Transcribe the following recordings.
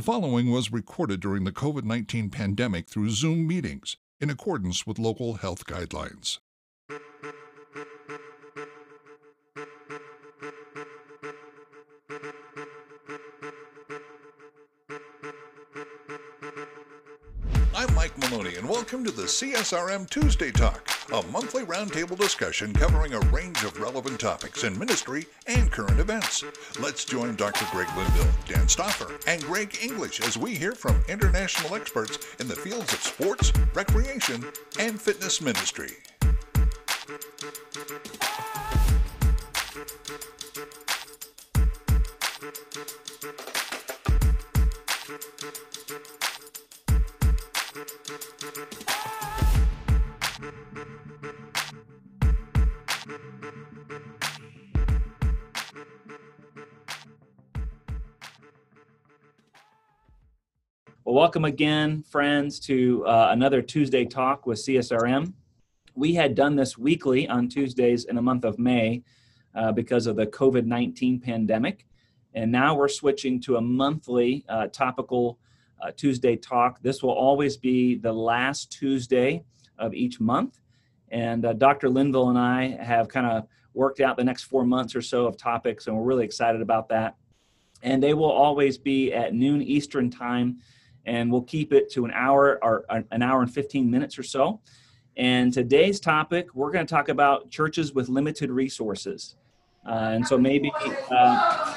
The following was recorded during the COVID 19 pandemic through Zoom meetings in accordance with local health guidelines. I'm Mike Maloney, and welcome to the CSRM Tuesday Talk, a monthly roundtable discussion covering a range of relevant topics in ministry and current events. Let's join Dr. Greg Linville, Dan Stauffer, and Greg English as we hear from international experts in the fields of sports, recreation, and fitness ministry. Welcome again, friends, to uh, another Tuesday talk with CSRM. We had done this weekly on Tuesdays in the month of May uh, because of the COVID 19 pandemic. And now we're switching to a monthly uh, topical uh, Tuesday talk. This will always be the last Tuesday of each month. And uh, Dr. Linville and I have kind of worked out the next four months or so of topics, and we're really excited about that. And they will always be at noon Eastern time and we'll keep it to an hour or an hour and 15 minutes or so. And today's topic, we're going to talk about churches with limited resources. Uh, and so maybe, uh,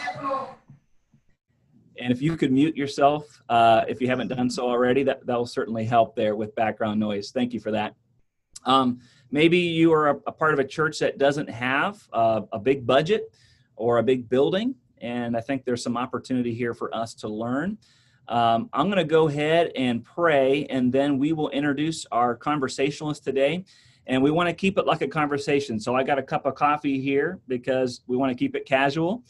and if you could mute yourself, uh, if you haven't done so already, that, that will certainly help there with background noise. Thank you for that. Um, maybe you are a, a, part of a church that doesn't have a big budget or a big building. And I think there's some opportunity here for us to learn. Um, I'm going to go ahead and pray, and then we will introduce our conversationalist today. And we want to keep it like a conversation. So I got a cup of coffee here because we want to keep it casual.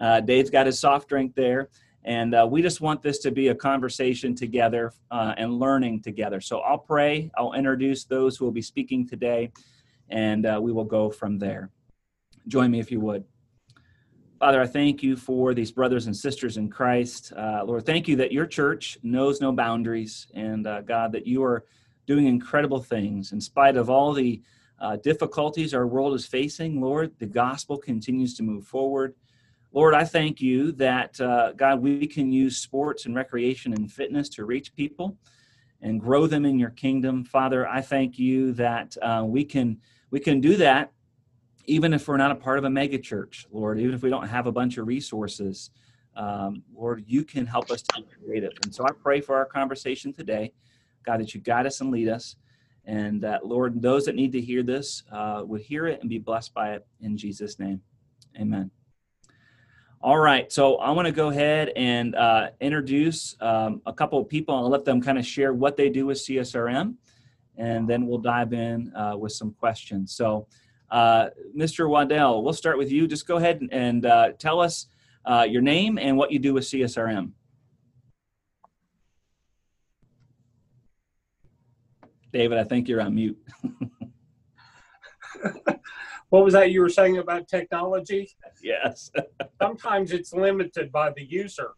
Uh, Dave's got his soft drink there. And uh, we just want this to be a conversation together uh, and learning together. So I'll pray, I'll introduce those who will be speaking today, and uh, we will go from there. Join me if you would. Father, I thank you for these brothers and sisters in Christ. Uh, Lord, thank you that your church knows no boundaries, and uh, God, that you are doing incredible things. In spite of all the uh, difficulties our world is facing, Lord, the gospel continues to move forward. Lord, I thank you that, uh, God, we can use sports and recreation and fitness to reach people and grow them in your kingdom. Father, I thank you that uh, we can we can do that even if we're not a part of a mega church, Lord, even if we don't have a bunch of resources, um, Lord, you can help us to be creative. And so I pray for our conversation today, God, that you guide us and lead us. And that, Lord, those that need to hear this uh, would hear it and be blessed by it in Jesus' name. Amen. All right, so I want to go ahead and uh, introduce um, a couple of people and let them kind of share what they do with CSRM, and then we'll dive in uh, with some questions. So, uh, Mr. Waddell, we'll start with you. Just go ahead and, and uh, tell us uh, your name and what you do with CSRM. David, I think you're on mute. what was that you were saying about technology? Yes. Sometimes it's limited by the user.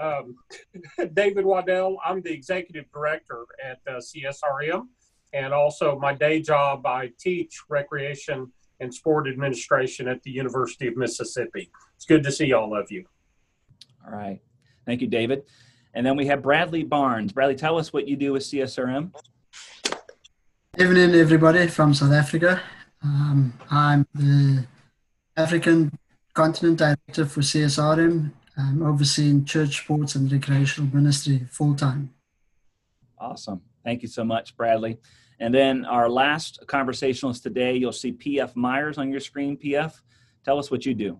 Um, David Waddell, I'm the executive director at uh, CSRM and also my day job, I teach recreation and sport administration at the University of Mississippi. It's good to see all of you. All right. Thank you, David. And then we have Bradley Barnes. Bradley, tell us what you do with CSRM. Evening, everybody from South Africa. Um, I'm the African Continent Director for CSRM. I'm overseeing church sports and recreational ministry full time. Awesome. Thank you so much, Bradley. And then our last conversationalist today, you'll see PF Myers on your screen. PF, tell us what you do.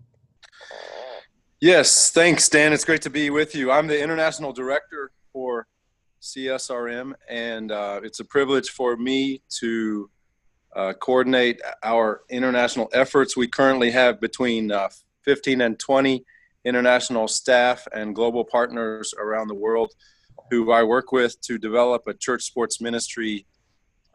Yes, thanks, Dan. It's great to be with you. I'm the international director for CSRM, and uh, it's a privilege for me to uh, coordinate our international efforts. We currently have between uh, 15 and 20 international staff and global partners around the world who I work with to develop a church sports ministry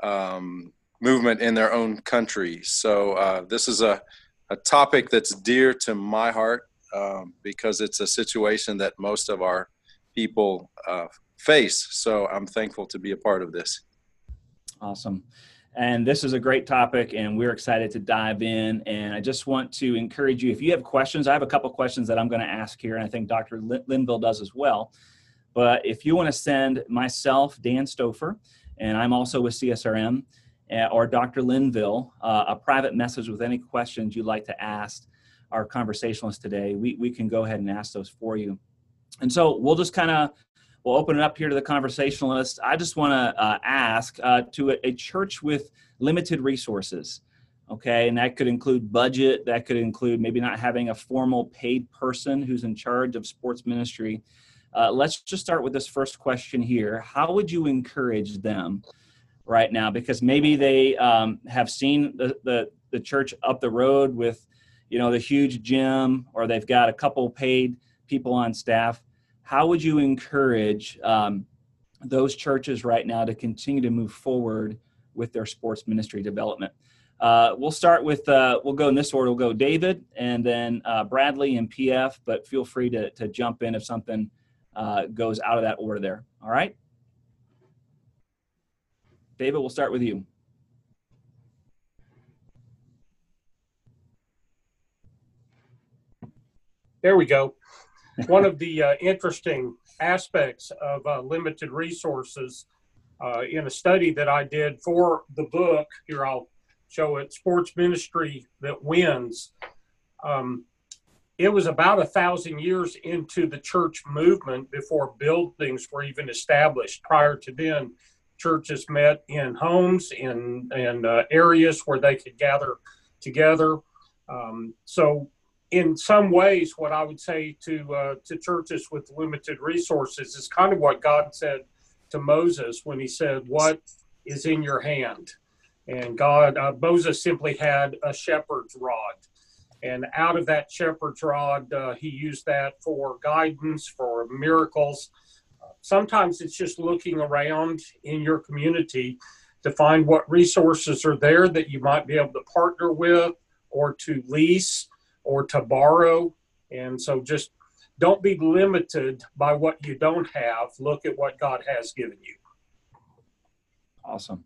um, movement in their own country. So uh, this is a, a topic that's dear to my heart um, because it's a situation that most of our people uh, face. So I'm thankful to be a part of this. Awesome. And this is a great topic, and we're excited to dive in. And I just want to encourage you if you have questions, I have a couple questions that I'm going to ask here, and I think Dr. Linville does as well. But if you want to send myself, Dan Stauffer, and I'm also with CSRM, eh, or Dr. Linville, uh, a private message with any questions you'd like to ask our conversationalist today, we, we can go ahead and ask those for you. And so we'll just kind of we'll open it up here to the conversationalist. I just want to uh, ask uh, to a, a, church with limited resources, okay, and that could include budget, that could include maybe not having a formal paid person who's in charge of sports ministry. Uh, let's just start with this first question here. How would you encourage them right now? Because maybe they um, have seen the, the, the church up the road with, you know, the huge gym, or they've got a couple paid people on staff how would you encourage um, those churches right now to continue to move forward with their sports ministry development? Uh, we'll start with, uh, we'll go in this order. We'll go David and then uh, Bradley and PF, but feel free to, to jump in if something uh, goes out of that order there. All right? David, we'll start with you. There we go one of the uh, interesting aspects of uh, limited resources uh, in a study that I did for the book, here I'll show it Sports Ministry That Wins. Um, it was about a thousand years into the church movement before buildings were even established. Prior to then, churches met in homes, in, in uh, areas where they could gather together. Um, so in some ways, what I would say to uh, to churches with limited resources is kind of what God said to Moses when He said, "What is in your hand?" And God, uh, Moses simply had a shepherd's rod, and out of that shepherd's rod, uh, he used that for guidance, for miracles. Sometimes it's just looking around in your community to find what resources are there that you might be able to partner with or to lease or to borrow. And so just don't be limited by what you don't have. Look at what God has given you. Awesome.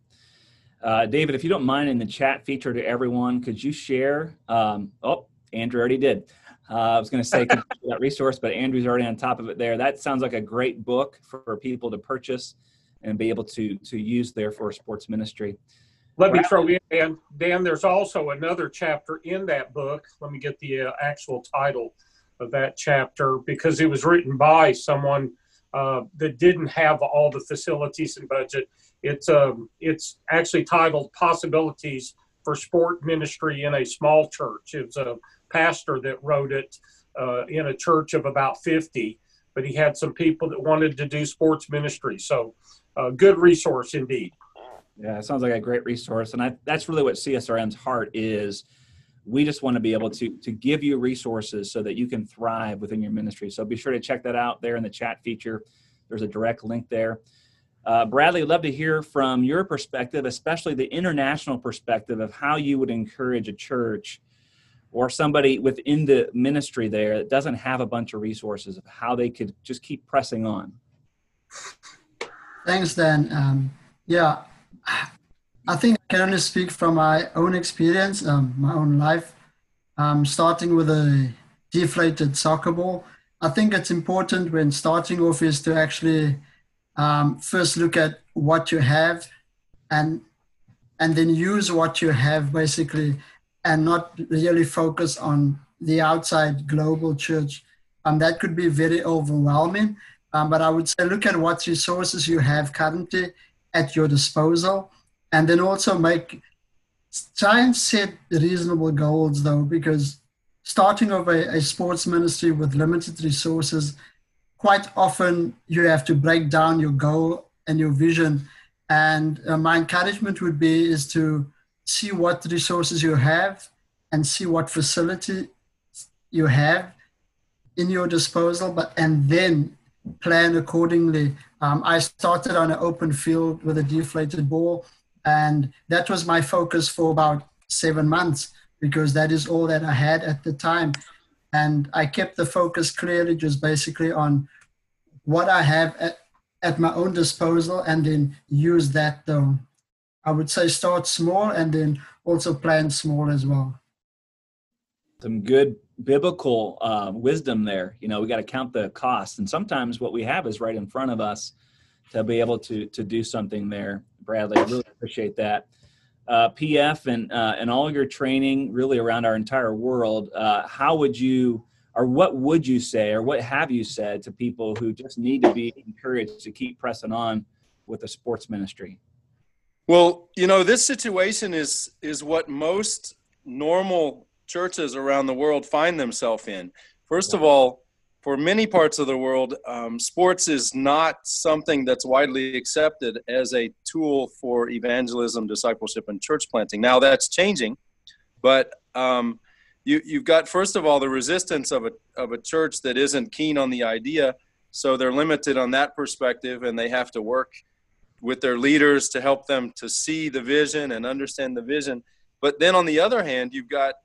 Uh, David, if you don't mind in the chat feature to everyone, could you share? Um, oh, Andrew already did. Uh, I was going to say that resource, but Andrew's already on top of it there. That sounds like a great book for people to purchase and be able to to use there for sports ministry. Let me throw in, Dan, Dan, there's also another chapter in that book. Let me get the uh, actual title of that chapter because it was written by someone uh, that didn't have all the facilities and budget. It's, um, it's actually titled Possibilities for Sport Ministry in a Small Church. It was a pastor that wrote it uh, in a church of about 50, but he had some people that wanted to do sports ministry. So, uh, good resource indeed. Yeah, it sounds like a great resource, and I, that's really what CSRM's heart is. We just want to be able to to give you resources so that you can thrive within your ministry. So be sure to check that out there in the chat feature. There's a direct link there. Uh, Bradley, I'd love to hear from your perspective, especially the international perspective of how you would encourage a church or somebody within the ministry there that doesn't have a bunch of resources of how they could just keep pressing on. Thanks, Dan. Um, yeah, I think I can only speak from my own experience, um, my own life. Um, starting with a deflated soccer ball, I think it's important when starting off is to actually um, first look at what you have, and and then use what you have basically, and not really focus on the outside global church. Um, that could be very overwhelming. Um, but I would say look at what resources you have currently at your disposal and then also make try and set reasonable goals though because starting off a, a sports ministry with limited resources quite often you have to break down your goal and your vision and uh, my encouragement would be is to see what resources you have and see what facility you have in your disposal but and then plan accordingly um, I started on an open field with a deflated ball, and that was my focus for about seven months because that is all that I had at the time. And I kept the focus clearly just basically on what I have at, at my own disposal and then use that though. I would say start small and then also plan small as well. Some good biblical uh, wisdom there. You know, we got to count the cost, and sometimes what we have is right in front of us to be able to to do something there. Bradley, I really appreciate that. Uh, PF and uh, and all your training really around our entire world. Uh, how would you, or what would you say, or what have you said to people who just need to be encouraged to keep pressing on with the sports ministry? Well, you know, this situation is is what most normal churches around the world find themselves in. First of all, for many parts of the world, um, sports is not something that's widely accepted as a tool for evangelism, discipleship, and church planting. Now that's changing, but um, you, you've got first of all the resistance of a of a church that isn't keen on the idea, so they're limited on that perspective, and they have to work with their leaders to help them to see the vision and understand the vision. But then on the other hand, you've got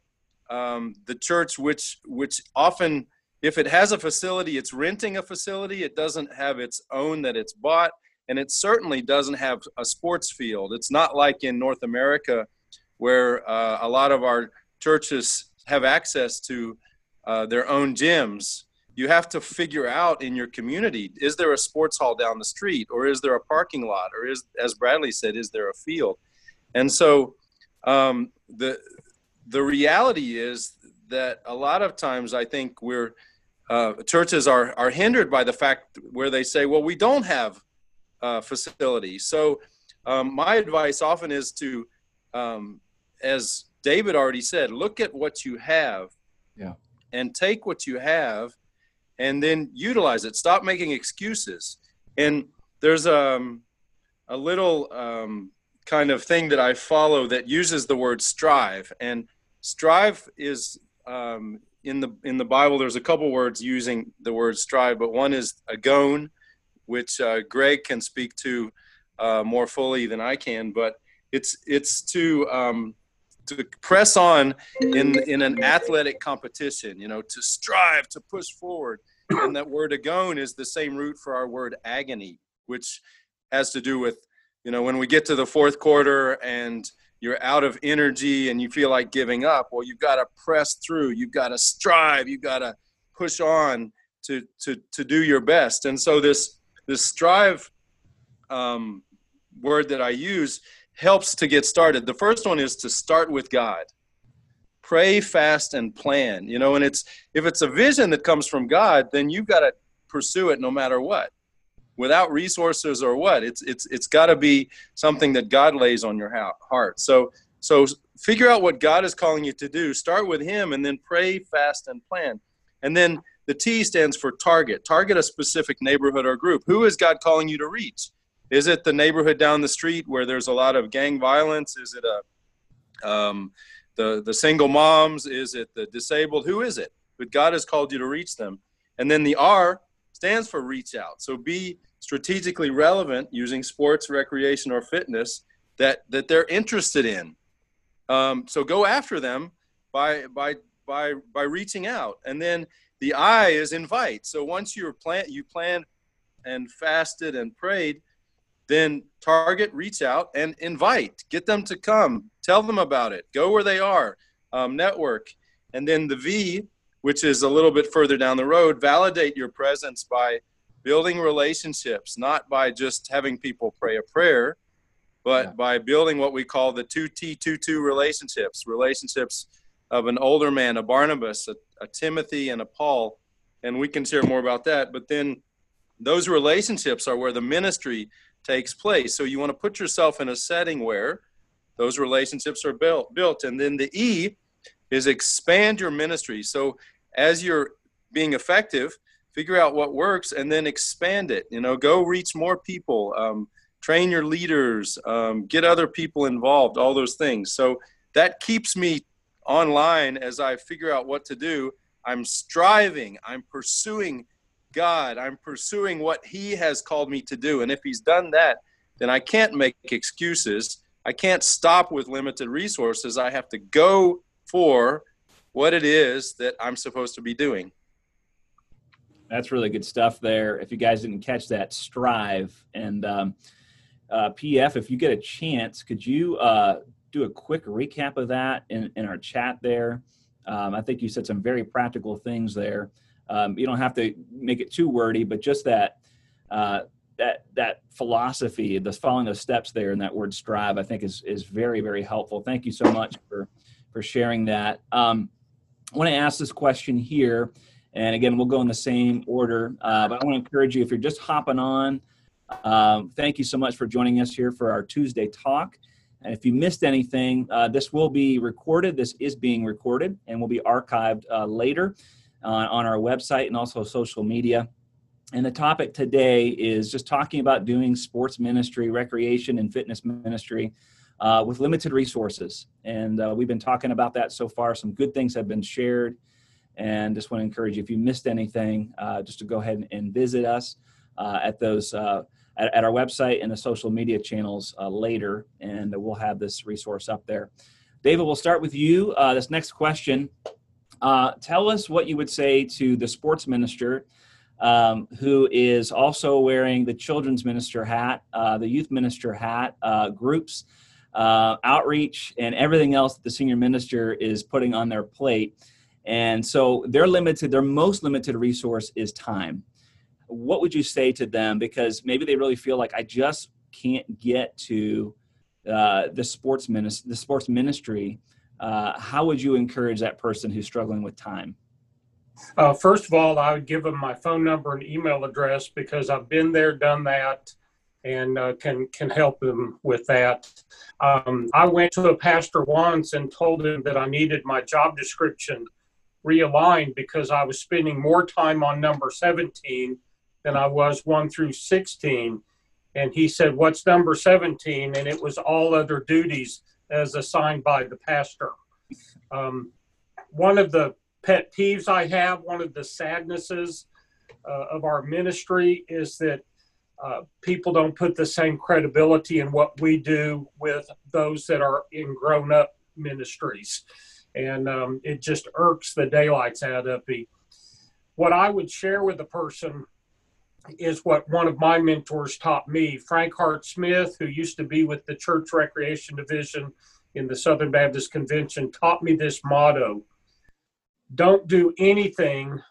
um, the church, which which often, if it has a facility, it's renting a facility. It doesn't have its own that it's bought, and it certainly doesn't have a sports field. It's not like in North America, where uh, a lot of our churches have access to uh, their own gyms you have to figure out in your community is there a sports hall down the street or is there a parking lot or is as bradley said is there a field and so um, the the reality is that a lot of times i think we're uh, churches are are hindered by the fact where they say well we don't have uh, facilities so um, my advice often is to um, as david already said look at what you have yeah and take what you have and then utilize it. Stop making excuses. And there's um, a little um, kind of thing that I follow that uses the word strive. And strive is um, in the in the Bible. There's a couple words using the word strive, but one is agon, which uh, Greg can speak to uh, more fully than I can. But it's it's to um, to press on in in an athletic competition you know to strive to push forward and that word agon is the same root for our word agony which has to do with you know when we get to the fourth quarter and you're out of energy and you feel like giving up well you've got to press through you've got to strive you've got to push on to to to do your best and so this this strive um, word that i use helps to get started. The first one is to start with God. Pray, fast, and plan. You know, and it's if it's a vision that comes from God, then you've got to pursue it no matter what. Without resources or what, it's it's it's got to be something that God lays on your heart. So so figure out what God is calling you to do. Start with Him, and then pray, fast, and plan. And then the T stands for target. Target a specific neighborhood or group. Who is God calling you to reach? Is it the neighborhood down the street where there's a lot of gang violence? Is it a um, the the single moms? Is it the disabled? Who is it? But God has called you to reach them. And then the R stands for reach out. So be strategically relevant using sports, recreation, or fitness that that they're interested in. Um, so go after them by by by by reaching out. And then the I is invite. So once you're plan you plan and fasted and prayed, then target, reach out, and invite. Get them to come. Tell them about it. Go where they are. Um, network. And then the V, which is a little bit further down the road, validate your presence by building relationships, not by just having people pray a prayer, but yeah. by building what we call the 2 Timothy 2:2 relationships relationships of an older man, a Barnabas, a, a Timothy, and a Paul. And we can share more about that. But then those relationships are where the ministry takes place. So you want to put yourself in a setting where those relationships are built built. And then the E is expand your ministry. So as you're being effective, figure out what works and then expand it. You know, go reach more people, um, train your leaders, um, get other people involved, all those things. So that keeps me online as I figure out what to do. I'm striving, I'm pursuing God. I'm pursuing what He has called me to do. And if He's done that, then I can't make excuses. I can't stop with limited resources. I have to go for what it is that I'm supposed to be doing. That's really good stuff there. If you guys didn't catch that, strive and um, uh, PF. If you get a chance, could you uh, do a quick recap of that in, in our chat there? Um, I think you said some very practical things there. Um, you don't have to make it too wordy, but just that uh, that that philosophy, the following those steps there and that word strive, I think is is very very helpful. Thank you so much for for sharing that. Um, I want to ask this question here, and again, we'll go in the same order. Uh, but I want to encourage you if you're just hopping on. Um, thank you so much for joining us here for our Tuesday talk. And if you missed anything, uh, this will be recorded. This is being recorded and will be archived uh, later on, on our website and also social media. And the topic today is just talking about doing sports ministry, recreation, and fitness ministry uh, with limited resources. And uh, we've been talking about that so far. Some good things have been shared. And just want to encourage you if you missed anything, uh, just to go ahead and, and visit us uh, at those. Uh, at, at, our website and the social media channels uh, later, and we'll have this resource up there. David, we'll start with you. this next question Tell us what you would say to the sports minister um, who is also wearing the children's minister hat, uh, the youth minister hat, uh, groups, uh, outreach, and everything else that the senior minister is putting on their plate. And so their limited, their most limited resource is time. What would you say to them? Because maybe they really feel like I just can't get to uh, the sports ministry, the sports ministry. Uh, how would you encourage that person who's struggling with time? Uh, first of all, I would give them my phone number and email address because I've been there, done that, and uh, can can help them with that. Um, I went to a pastor once and told him that I needed my job description realigned because I was spending more time on number 17 than I was 1 through 16. And he said, What's number 17? And it was all other duties as assigned by the pastor. Um, one of the pet peeves I have, one of the sadnesses uh, of our ministry is that uh, people don't put the same credibility in what we do with those that are in grown up ministries. And um, it just irks the daylights out of me. What I would share with the person is what one of my mentors taught me. Frank Hart Smith, who used to be with the Church Recreation Division in the Southern Baptist Convention, taught me this motto don't do anything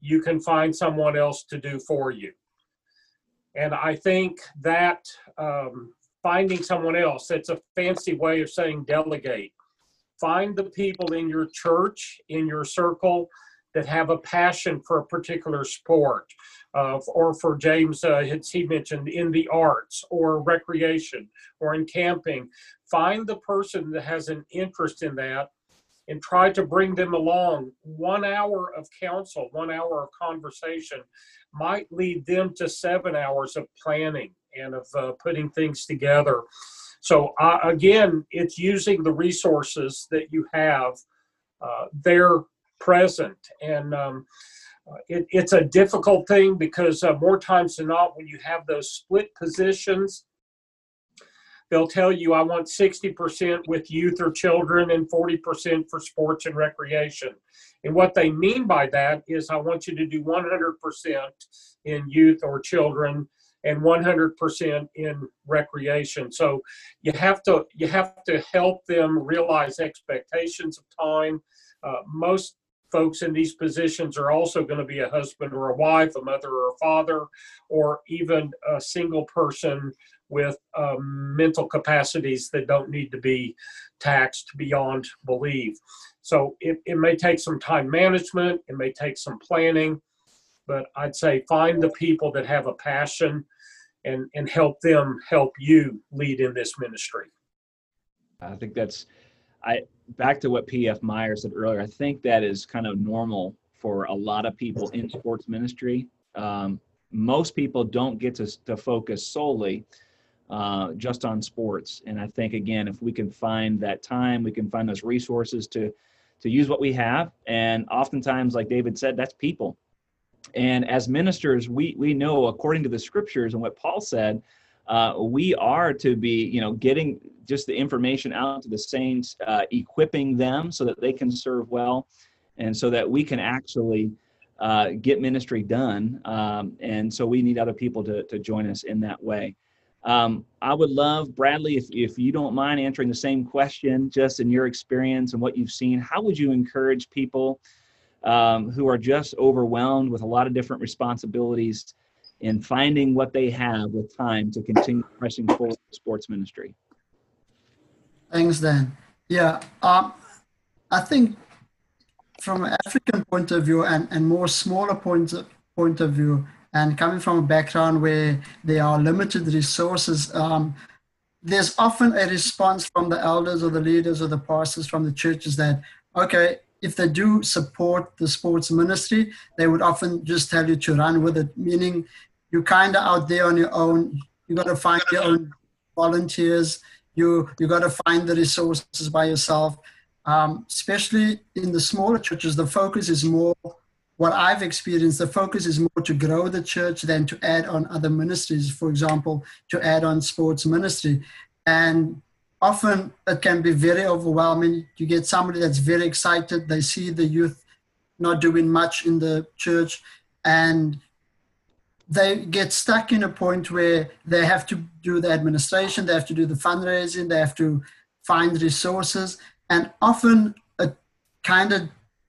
you can find someone else to do for you. And I think that um, finding someone else, that's a fancy way of saying delegate. Find the people in your church, in your circle, that have a passion for a particular sport, uh, or for James, uh, he mentioned in the arts or recreation or in camping. Find the person that has an interest in that and try to bring them along. One hour of counsel, one hour of conversation might lead them to seven hours of planning and of uh, putting things together. So, uh, again, it's using the resources that you have. Uh, they're present. And um, it, it's a difficult thing because uh, more times than not, when you have those split positions, they'll tell you I want 60% with youth or children and 40% for sports and recreation. And what they mean by that is I want you to do 100% in youth or children and 100% in recreation. So you have to you have to help them realize expectations of time. Uh, most folks in these positions are also going to be a husband or a wife, a mother or a father, or even a single person with um, mental capacities that don't need to be taxed beyond belief. So it, it may take some time management, it may take some planning, but I'd say find the people that have a passion and, and help them help you lead in this ministry. I think that's I back to what PF Meyer said earlier. I think that is kind of normal for a lot of people in sports ministry. Um, most people don't get to, to focus solely uh, just on sports. And I think again, if we can find that time, we can find those resources to to use what we have. And oftentimes, like David said, that's people. And as ministers, we we know according to the scriptures and what Paul said, uh, we are to be, you know, getting just the information out to the saints, uh, equipping them so that they can serve well, and so that we can actually uh, get ministry done. Um, and so we need other people to, to join us in that way. Um, I would love, Bradley, if, if you don't mind answering the same question, just in your experience and what you've seen, how would you encourage people um, who are just overwhelmed with a lot of different responsibilities in finding what they have with time to continue pressing forward sports ministry? Thanks, Dan. Yeah, um, I think from an African point of view and, and more smaller point of, point of view, and coming from a background where there are limited resources, um, there's often a response from the elders or the leaders or the pastors from the churches that, okay, if they do support the sports ministry, they would often just tell you to run with it, meaning you're kind of out there on your own. You got to find your own volunteers. You you got to find the resources by yourself. Um, especially in the smaller churches, the focus is more what I've experienced, the focus is more to grow the church than to add on other ministries, for example, to add on sports ministry. And often it can be very overwhelming. You get somebody that's very excited, they see the youth not doing much in the church, and they get stuck in a point where they have to do the administration, they have to do the fundraising, they have to find resources, and often it kind of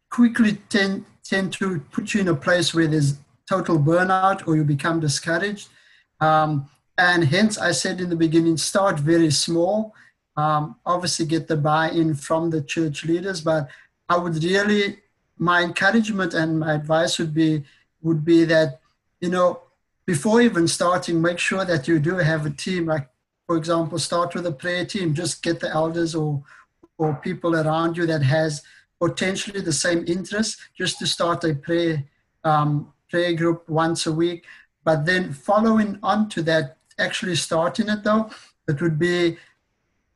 quickly tend tend to put you in a place where there's total burnout or you become discouraged. Um, and hence, I said in the beginning, start very small. Um, obviously, get the buy in from the church leaders, but I would really, my encouragement and my advice would be, would be that, you know, before even starting, make sure that you do have a team. Like, for example, start with a prayer team. Just get the elders or or people around you that has potentially the same interest just to start a prayer um, prayer group once a week but then following on to that actually starting it though it would be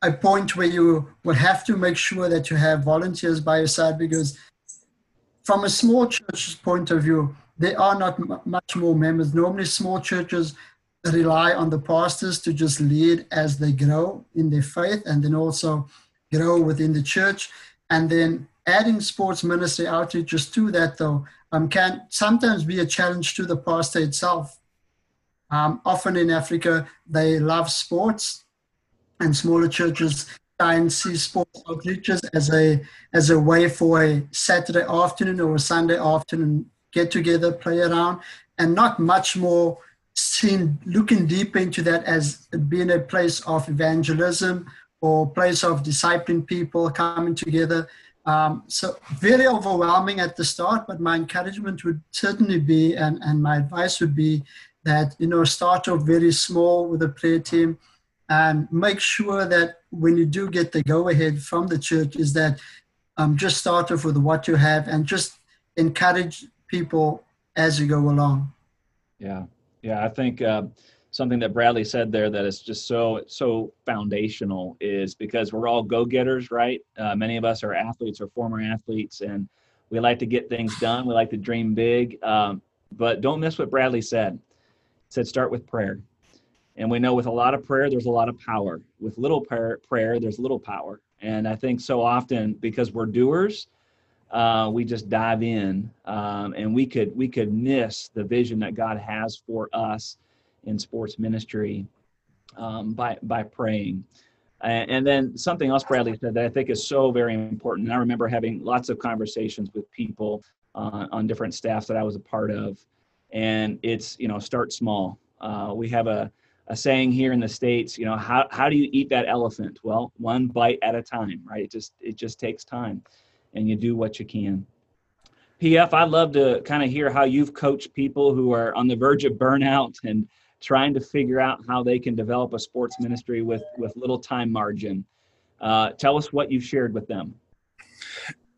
a point where you would have to make sure that you have volunteers by your side because from a small church's point of view there are not m- much more members. Normally small churches rely on the pastors to just lead as they grow in their faith and then also grow within the church. And then adding sports ministry outreaches to that, though, um, can sometimes be a challenge to the pastor itself. Um, often in Africa, they love sports, and smaller churches try and see sports outreaches as a as a way for a Saturday afternoon or a Sunday afternoon get together, play around, and not much more seen looking deep into that as being a place of evangelism or place of discipling people coming together. Um, so very overwhelming at the start, but my encouragement would certainly be, and, and my advice would be that, you know, start off very small with a prayer team and make sure that when you do get the go ahead from the church is that um, just start off with what you have and just encourage people as you go along. Yeah. Yeah. I think, uh, something that Bradley said there that is just so so foundational is because we're all go-getters, right? Uh, many of us are athletes or former athletes, and we like to get things done. We like to dream big, um, but don't miss what Bradley said. He said start with prayer, and we know with a lot of prayer, there's a lot of power. With little prayer, prayer there's little power. And I think so often because we're doers, uh, we just dive in, um, and we could we could miss the vision that God has for us in sports ministry um, by by praying. And then something else Bradley said that I think is so very important. And I remember having lots of conversations with people uh, on different staffs that I was a part of. And it's, you know, start small. Uh, we have a, a saying here in the States, you know, how, how do you eat that elephant? Well, one bite at a time, right? It just, it just takes time and you do what you can. PF, I'd love to kind of hear how you've coached people who are on the verge of burnout and trying to figure out how they can develop a sports ministry with with little time margin. Uh, tell us what you've shared with them.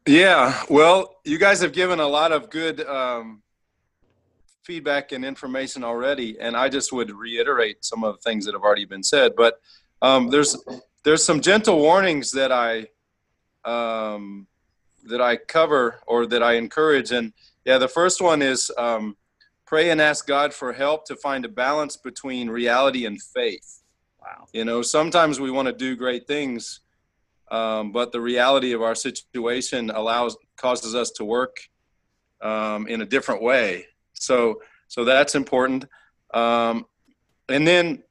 Yeah, well, you guys have given a lot of good um, feedback and information already, and I just would reiterate some of the things that have already been said. But um, there's there's some gentle warnings that I um, that I cover or that I encourage, and yeah, the first one is um, pray and ask God for help to find a balance between reality and faith. Wow. You know, sometimes we want to do great things, um, but the reality of our situation allows causes us to work um, in a different way. So so that's important. Um, and then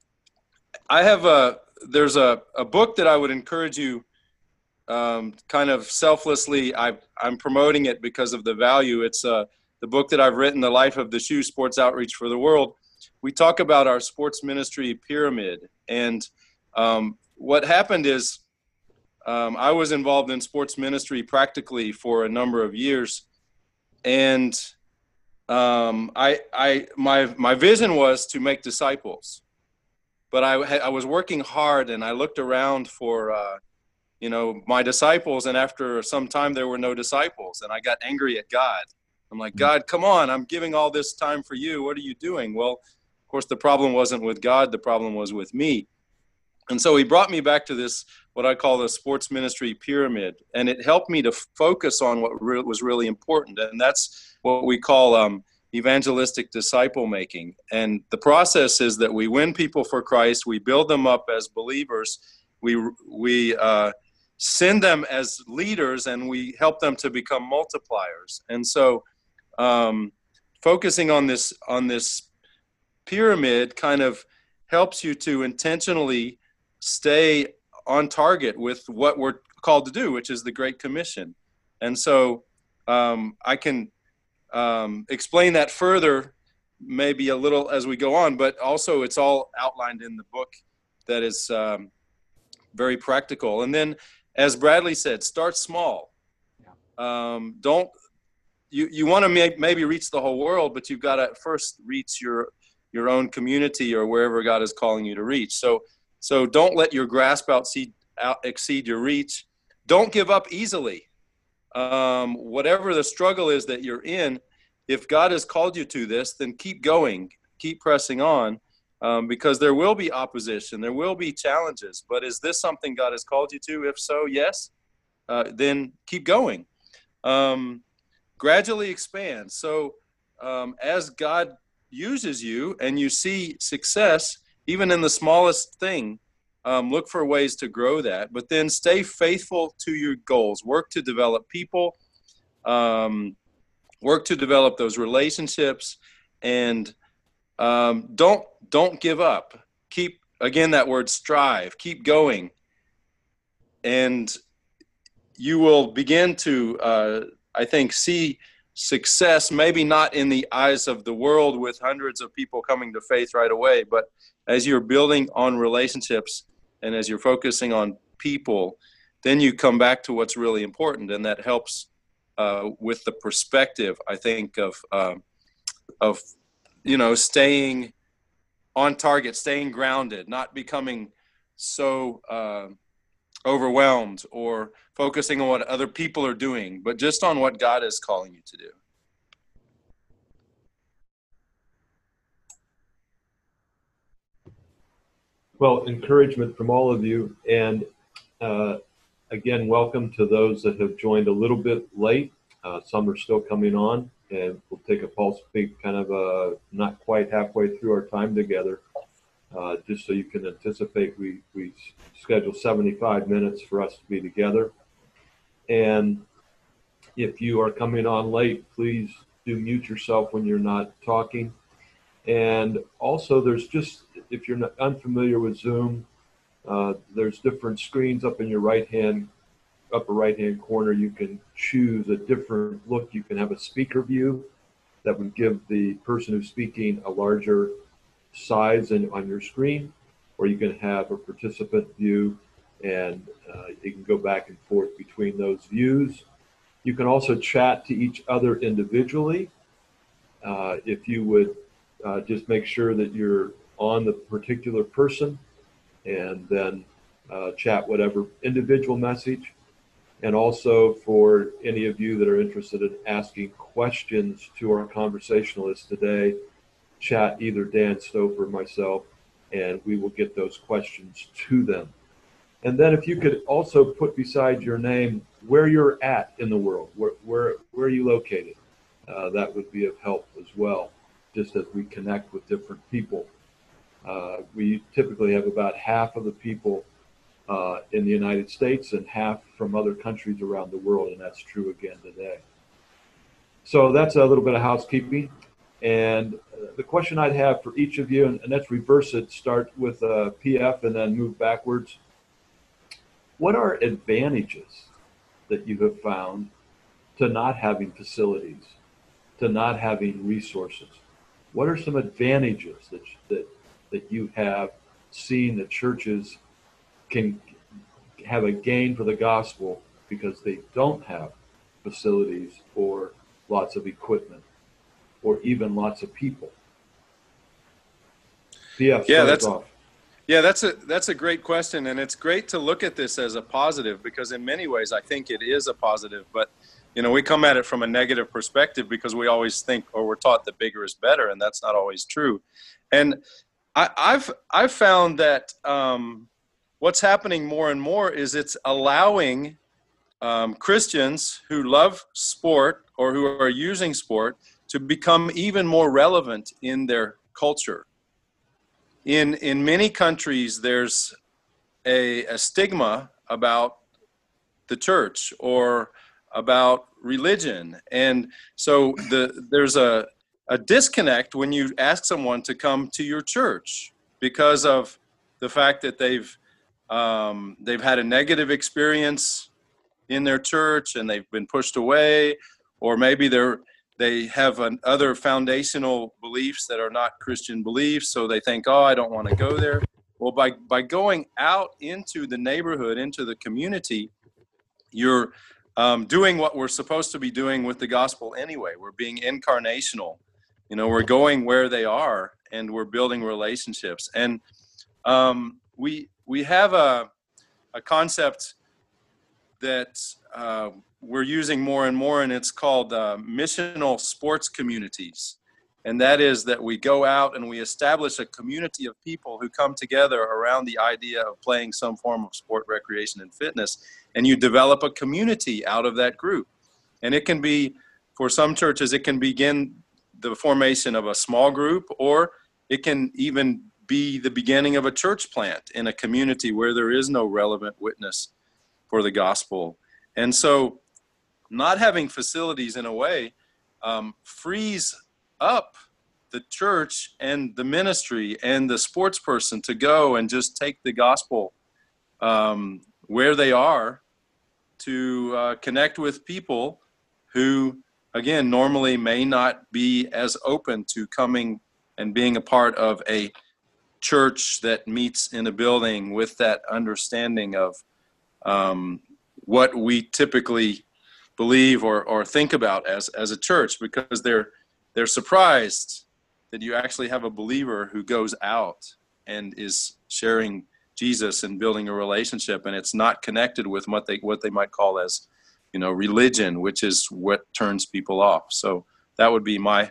I have a there's a, a book that I would encourage you um, kind of selflessly. I I'm promoting it because of the value. It's uh, the book that I've written, The Life of the Shoe Sports Outreach for the World. We talk about our sports ministry pyramid. And um, what happened is um, I was involved in sports ministry practically for a number of years. And um, I, I, my, my vision was to make disciples. But I, I was working hard and I looked around for, uh, you know, my disciples. And after some time, there were no disciples. And I got angry at God I'm like, God, come on, I'm giving all this time for you. What are you doing? Well, of course, the problem wasn't with God, the problem was with me. And so he brought me back to this, what I call the sports ministry pyramid. And it helped me to focus on what re- was really important. And that's what we call um, evangelistic disciple making. And the process is that we win people for Christ, we build them up as believers, we, we, uh, send them as leaders and we help them to become multipliers and so um, focusing on this on this pyramid kind of helps you to intentionally stay on target with what we're called to do, which is the Great Commission. And so um, I can um, explain that further, maybe a little as we go on, but also it's all outlined in the book that is um, very practical. And then, as Bradley said, start small. Um, don't you you want to make, maybe reach the whole world, but you've got to first reach your your own community or wherever God is calling you to reach. So so don't let your grasp see, out exceed your reach. Don't give up easily. Um, whatever the struggle is that you're in, if God has called you to this, then keep going, keep pressing on, um, because there will be opposition, there will be challenges. But is this something God has called you to? If so, yes, uh, then keep going. Um, gradually expand. So um, as God uses you and you see success, even in the smallest thing, um, look for ways to grow that. But then stay faithful to your goals. Work to develop people. Um, work to develop those relationships, and um, don't don't give up. Keep again that word strive. Keep going, and you will begin to uh, I think, see success, maybe not in the eyes of the world with hundreds of people coming to faith right away, but as you're building on relationships and as you're focusing on people, then you come back to what's really important, and that helps uh, with the perspective. I think of uh, of you know staying on target, staying grounded, not becoming so. Uh, overwhelmed or focusing on what other people are doing, but just on what God is calling you to do. Well, encouragement from all of you. And uh, again, welcome to those that have joined a little bit late. Uh, some are still coming on, and we'll take a pulse peek kind of uh, not quite halfway through our time together. Uh, just so you can anticipate, we, we schedule 75 minutes for us to be together. And if you are coming on late, please do mute yourself when you're not talking. And also, there's just, if you're not unfamiliar with Zoom, uh, there's different screens up in your right hand, upper right hand corner. You can choose a different look. You can have a speaker view that would give the person who's speaking a larger size in, on your screen, or you can have a participant view and uh, you can go back and forth between those views. You can also chat to each other individually. Uh, if you would uh, just make sure that you're on the particular person and then uh, chat whatever individual message. And also for any of you that are interested in asking questions to our conversationalist today, chat either Dan Stover or myself, and we will get those questions to them. And then if you could also put beside your name where you're at in the world, where, where, where are you located? Uh, that would be of help as well, just as we connect with different people. Uh, we typically have about half of the people uh, in the United States and half from other countries around the world, and that's true again today. so that's a little bit of housekeeping. And uh, the question I'd have for each of you, and, and let's reverse it, start with uh, PF and then move backwards. What are advantages that you have found to not having facilities, to not having resources? What are some advantages that, that, that you have seen that churches can have a gain for the gospel because they don't have facilities or lots of equipment or even lots of people? Yeah, yeah that's off. yeah, that's a that's a great question, and it's great to look at this as a positive because in many ways I think it is a positive, but you know we come at it from a negative perspective because we always think or we're taught that bigger is better, and that's not always true. And I, have I've found that um, what's happening more and more is it's allowing um, Christians who love sport or who are using sport to become even more relevant in their culture. In in many countries, there's a, a stigma about the church or about religion, and so the there's a a disconnect when you ask someone to come to your church because of the fact that they've um, they've had a negative experience in their church and they've been pushed away, or maybe they're they have an, other foundational beliefs that are not Christian beliefs, so they think, oh, I don't want to go there. Well, by by going out into the neighborhood, into the community, you're um, doing what we're supposed to be doing with the gospel anyway. We're being incarnational you know we're going where they are and we're building relationships. And um, we we have a a concept that uh, we're using more and more and it's called uh, missional sports communities. And that is that we go out and we establish a community of people who come together around the idea of playing some form of sport recreation and fitness. And you develop a community out of that group. And it can be for some churches it can begin the formation of a small group, or it can even be the beginning of a church plant in a community where there is no relevant witness for the gospel. And so, not having facilities in a way um, frees up the church and the ministry and the sports person to go and just take the gospel um, where they are to uh, connect with people who again, normally may not be as open to coming and being a part of a church that meets in a building with that understanding of um, what we typically believe or, or think about as, as a church because they're they're surprised that you actually have a believer who goes out and is sharing Jesus and building a relationship and it's not connected with what they what they might call as you know religion which is what turns people off so that would be my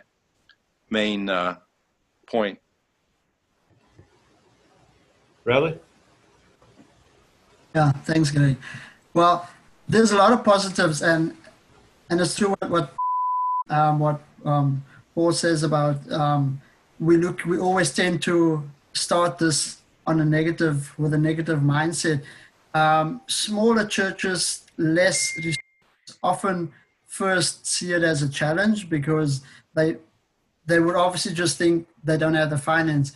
main uh, point Really? Yeah, thanks, Gary. Well, there's a lot of positives, and and it's true what what, um, what um, Paul says about um, we look. We always tend to start this on a negative with a negative mindset. Um, smaller churches, less often first see it as a challenge because they they would obviously just think they don't have the finance.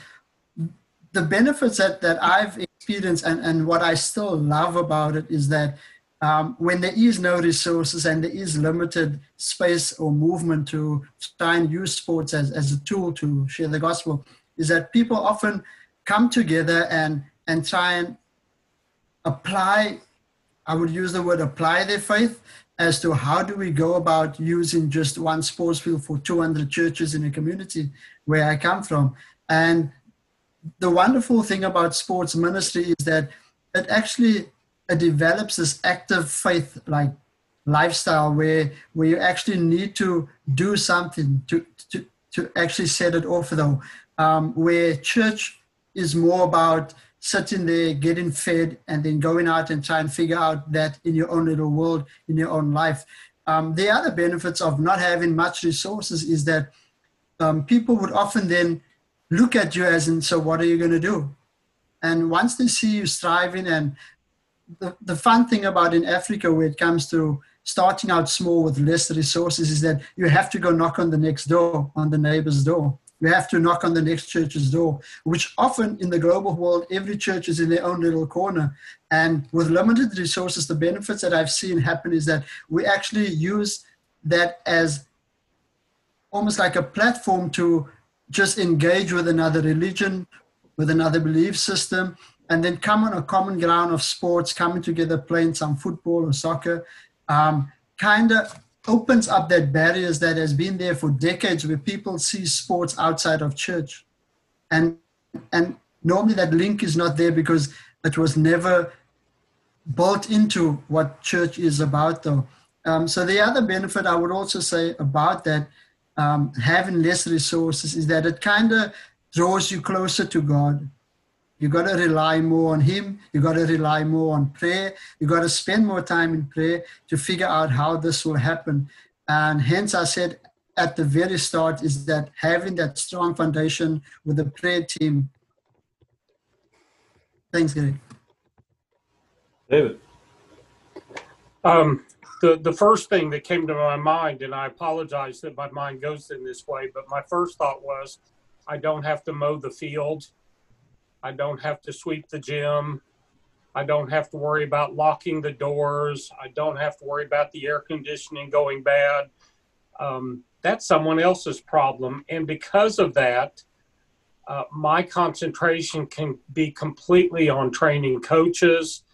The benefits that, that I've experienced and, and what I still love about it is that um, when there is no resources and there is limited space or movement to try and use sports as, as a tool to share the gospel, is that people often come together and, and try and apply, I would use the word apply their faith as to how do we go about using just one sports field for 200 churches in a community where I come from. And the wonderful thing about sports ministry is that it actually it develops this active faith like lifestyle where where you actually need to do something to to, to actually set it off though um, where church is more about sitting there, getting fed, and then going out and try and figure out that in your own little world, in your own life. Um, the other benefits of not having much resources is that um, people would often then look at you as in, so what are you going to do? And once they see you striving, and the, the fun thing about in Africa, where it comes to starting out small with less resources is that you have to go knock on the next door, on the neighbor's door. You have to knock on the next church's door, which often in the global world, every church is in their own little corner. And with limited resources, the benefits that I've seen happen is that we actually use that as almost like a platform to just engage with another religion, with another belief system, and then come on a common ground of sports, coming together, playing some football or soccer, um, kind of opens up that barriers that has been there for decades where people see sports outside of church. And, and normally that link is not there because it was never built into what church is about though. Um, so the other benefit I would also say about that um, having less resources is that it kind of draws you closer to God. You got to rely more on Him. You got to rely more on prayer. You got to spend more time in prayer to figure out how this will happen. And hence, I said at the very start is that having that strong foundation with the prayer team. Thanks, Gary. David. Um, the, the first thing that came to my mind, and I apologize that my mind goes in this way, but my first thought was I don't have to mow the field. I don't have to sweep the gym. I don't have to worry about locking the doors. I don't have to worry about the air conditioning going bad. Um, that's someone else's problem. And because of that, uh, my concentration can be completely on training coaches,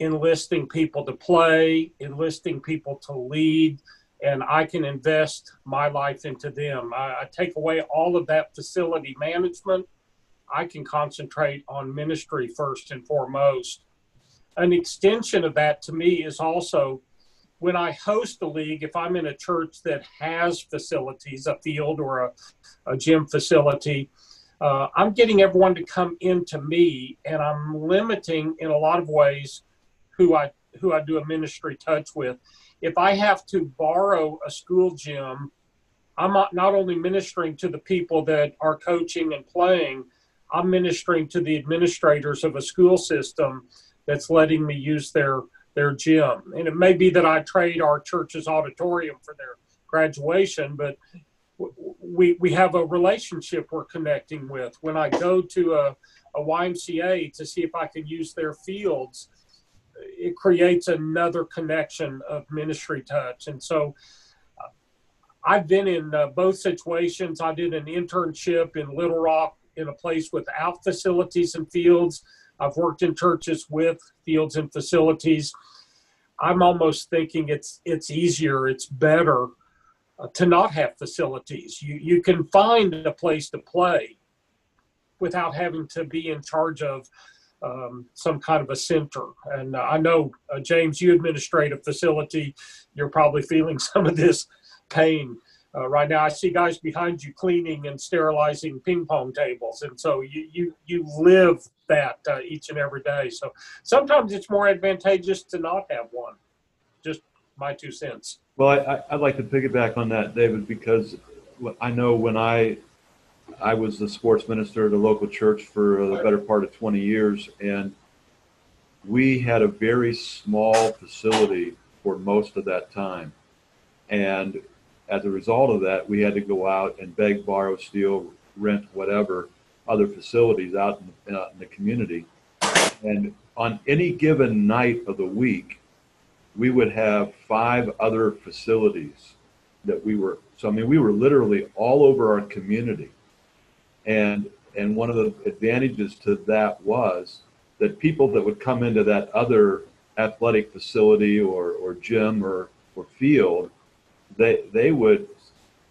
enlisting people to play, enlisting people to lead, and I can invest my life into them. I, I take away all of that facility management. I can concentrate on ministry first and foremost. An extension of that to me is also when I host a league, if I'm in a church that has facilities, a field or a, a gym facility, uh, I'm getting everyone to come into me and I'm limiting in a lot of ways who I who I do a ministry touch with. If I have to borrow a school gym, I'm not, not only ministering to the people that are coaching and playing, I'm ministering to the administrators of a school system that's letting me use their their gym. And it may be that I trade our church's auditorium for their graduation, but we we have a relationship we're connecting with. When I go to a, a YMCA to see if I can use their fields, it creates another connection of ministry touch. And so uh, I've been in uh, both situations. I did an internship in Little Rock in a place without facilities and fields. I've worked in churches with fields and facilities. I'm almost thinking it's it's easier, it's better uh, to not have facilities. You you can find a place to play without having to be in charge of um, some kind of a center. And uh, I know, uh, James, you administrate a facility. You're probably feeling some of this pain. Uh, right now, I see guys behind you cleaning and sterilizing ping pong tables, and so you you you live that uh, each and every day. So sometimes it's more advantageous to not have one. Just my two cents. Well, I, I'd like to piggyback on that, David, because I know when I I was the sports minister at a local church for the better part of 20 years, and we had a very small facility for most of that time. And as a result of that, we had to go out and beg, borrow, steal, rent, whatever other facilities out in, uh, in the community. And on any given night of the week, we would have five other facilities that we were. So I mean, we were literally all over our community and and one of the advantages to that was that people that would come into that other athletic facility or, or gym or, or field, they they would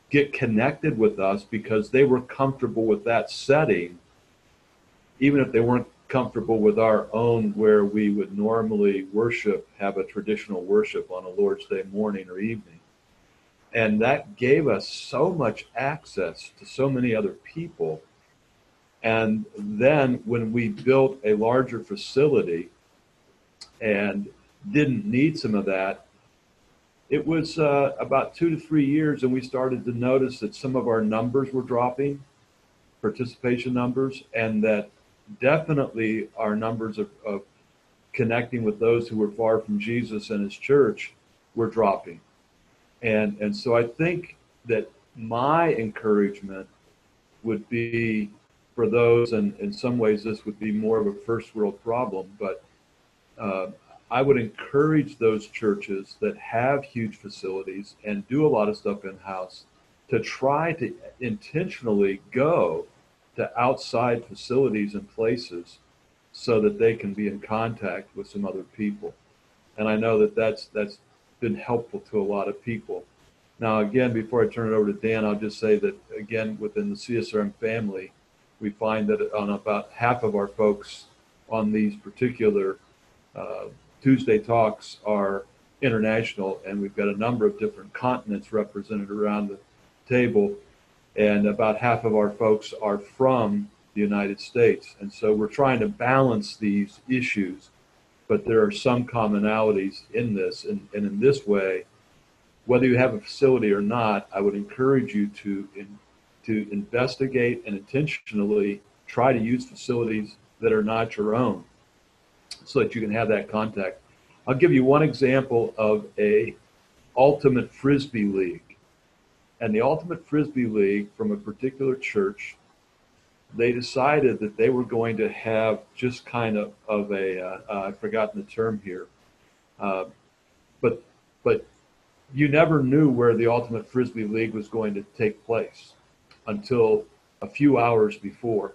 get connected with us because they were comfortable with that setting, even if they weren't comfortable with our own where we would normally worship, have a traditional worship on a Lord's Day morning or evening. And that gave us so much access to so many other people. And then when we built a larger facility and didn't need some of that, it was uh, about two to three years, and we started to notice that some of our numbers were dropping, participation numbers, and that definitely our numbers of, of connecting with those who were far from Jesus and his church were dropping. And, and so I think that my encouragement would be for those, and in some ways this would be more of a first world problem, but uh, I would encourage those churches that have huge facilities and do a lot of stuff in house to try to intentionally go to outside facilities and places so that they can be in contact with some other people. And I know that that's that's been helpful to a lot of people. Now, again, before I turn it over to Dan, I'll just say that again within the CSRM family, we find that on about half of our folks on these particular uh, Tuesday talks are international, and we've got a number of different continents represented around the table, and about half of our folks are from the United States. And so we're trying to balance these issues, but there are some commonalities in this. And, and in this way, whether you have a facility or not, I would encourage you to, in, to investigate and intentionally try to use facilities that are not your own so that you can have that contact. I'll give you one example of a ultimate frisbee league. And the ultimate frisbee league from a particular church they decided that they were going to have just kind of of a uh, uh, I've forgotten the term here, uh, but but you never knew where the Ultimate Frisbee League was going to take place until a few hours before,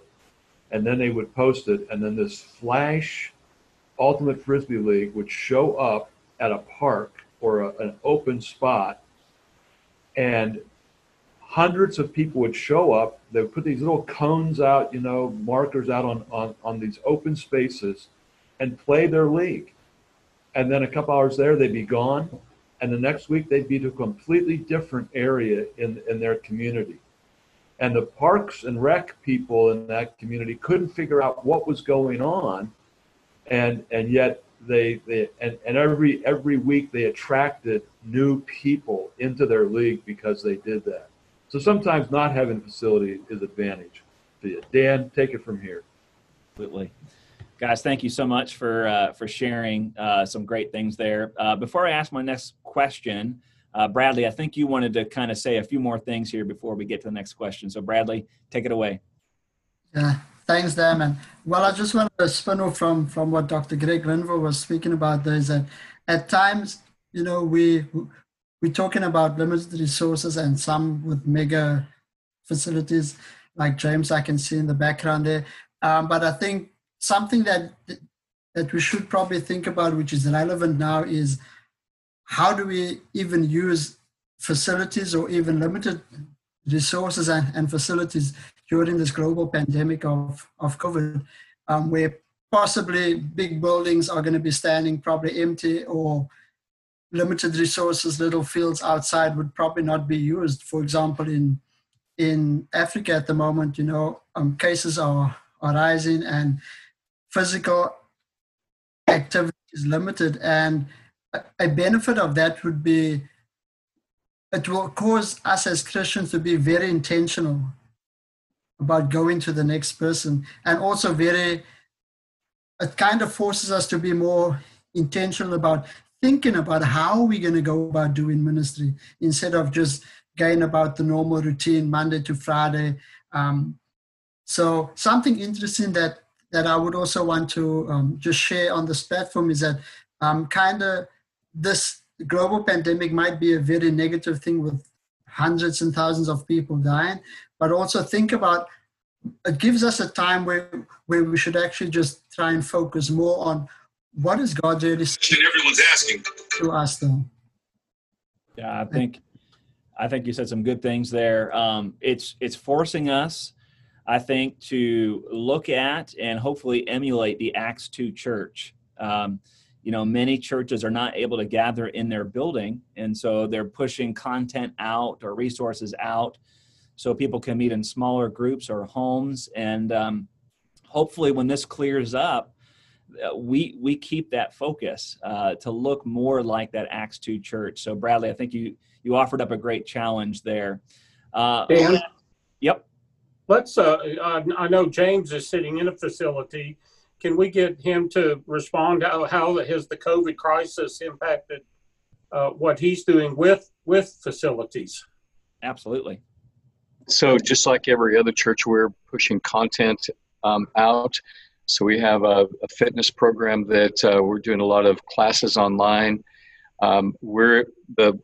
and then they would post it, and then this flash Ultimate Frisbee League would show up at a park or a, an open spot, and hundreds of people would show up. They would put these little cones out, you know, markers out on, on, on these open spaces and play their league. And then a couple hours there, they'd be gone. And the next week, they'd be to a completely different area in, in their community. And the parks and rec people in that community couldn't figure out what was going on. And, and yet they, they and, and every every week they attracted new people into their league because they did that. So sometimes not having a facility is advantage to you. Dan, take it from here. Absolutely. Guys, thank you so much for uh, for sharing uh, some great things there. Uh, before I ask my next question, uh, Bradley, I think you wanted to kind of say a few more things here before we get to the next question. So, Bradley, take it away. Yeah, thanks, Dan. And well, I just want to spin off from from what Dr. Greg Linville was speaking about. There is that at times, you know, we we're talking about limited resources and some with mega facilities like James I can see in the background there. Um, but I think something that that we should probably think about, which is relevant now, is how do we even use facilities or even limited resources and, and facilities during this global pandemic of, of COVID, um, where possibly big buildings are going to be standing probably empty or limited resources, little fields outside would probably not be used. For example, in in Africa at the moment, you know, um, cases are, are rising and physical activity is limited. And a benefit of that would be it will cause us as Christians to be very intentional about going to the next person and also very it kind of forces us to be more intentional about thinking about how we're going to go about doing ministry instead of just going about the normal routine Monday to Friday. Um, so something interesting that that I would also want to um, just share on this platform is that um, kind of this global pandemic might be a very negative thing with hundreds and thousands of people dying, but also think about it gives us a time where where we should actually just try and focus more on what is God really saying everyone's asking to us though? Yeah, I think I think you said some good things there. Um, it's it's forcing us, I think, to look at and hopefully emulate the Acts two church. Um, you know, many churches are not able to gather in their building, and so they're pushing content out or resources out, so people can meet in smaller groups or homes. And um, hopefully, when this clears up, uh, we we keep that focus uh, to look more like that Acts two church. So Bradley, I think you you offered up a great challenge there. Uh, Dan, yep. Let's. Uh, I, I know James is sitting in a facility. Can we get him to respond? How how has the COVID crisis impacted uh, what he's doing with with facilities. Absolutely. So just like every other church, we're pushing content um, out. So we have a, a fitness program that uh, we're doing a lot of classes online. Um, we're the